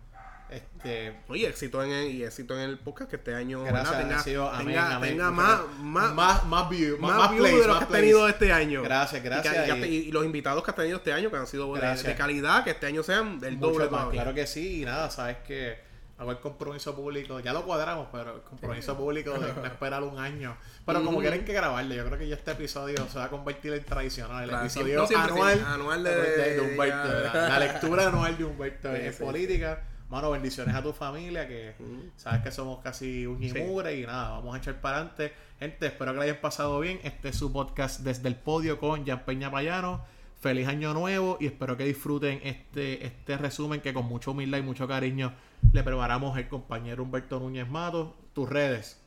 Este, Oye, éxito en el, y éxito en el podcast que este año gracias, tenga, sido, amén, tenga, amén, tenga muchas más, más, más, más views, más, más views de los que has tenido este año. Gracias, gracias. Y, que- y Y- que- y los invitados que has tenido este año que han sido de, calidad, que este año sean del Mucho doble más, claro que sí, y nada, sabes que hago el compromiso público, ya lo cuadramos, pero el compromiso público de esperar un año. Pero como quieren que grabarle, yo creo que ya este episodio se va a convertir en tradicional, el Claro, episodio siempre, anual, anual de- de, Humberto, la lectura anual de Humberto en política. Mano, bendiciones a tu familia, que sabes que somos casi un Sí. y nada, vamos a echar para adelante. Gente, espero que la hayan pasado bien. Este es su podcast desde el podio con Jan Peña Payano. Feliz año nuevo y espero que disfruten este, este resumen que con mucha humildad y mucho cariño le preparamos el compañero Humberto Núñez Mato. Tus redes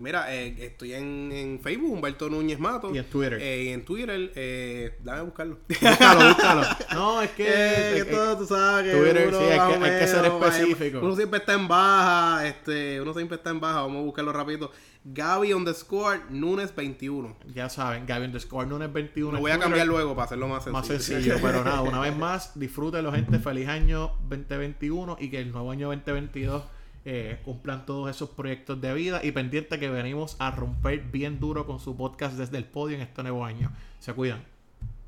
Mira, eh, estoy en, en Facebook, Humberto Núñez Mato. y en Twitter. Eh, y en Twitter, eh, dame a buscarlo. búscalo, búscalo. No, es que... Eh, eh, que todo, tú sabes que Twitter, uno sí, hay que- hay que ser específico. Uno siempre está en baja, este, uno siempre está en baja, vamos a buscarlo rapidito. Gaby underscore Nunes 21. Ya saben, Gaby underscore Núñez 21. Lo voy a cambiar luego para hacerlo más sencillo. Más sencillo, pero nada, una vez más, disfrútenlo, gente. Feliz año 2021 y que el nuevo año 2022 eh, cumplan todos esos proyectos de vida. Y pendiente que venimos a romper bien duro con su podcast desde el podio en este nuevo año. Se cuidan.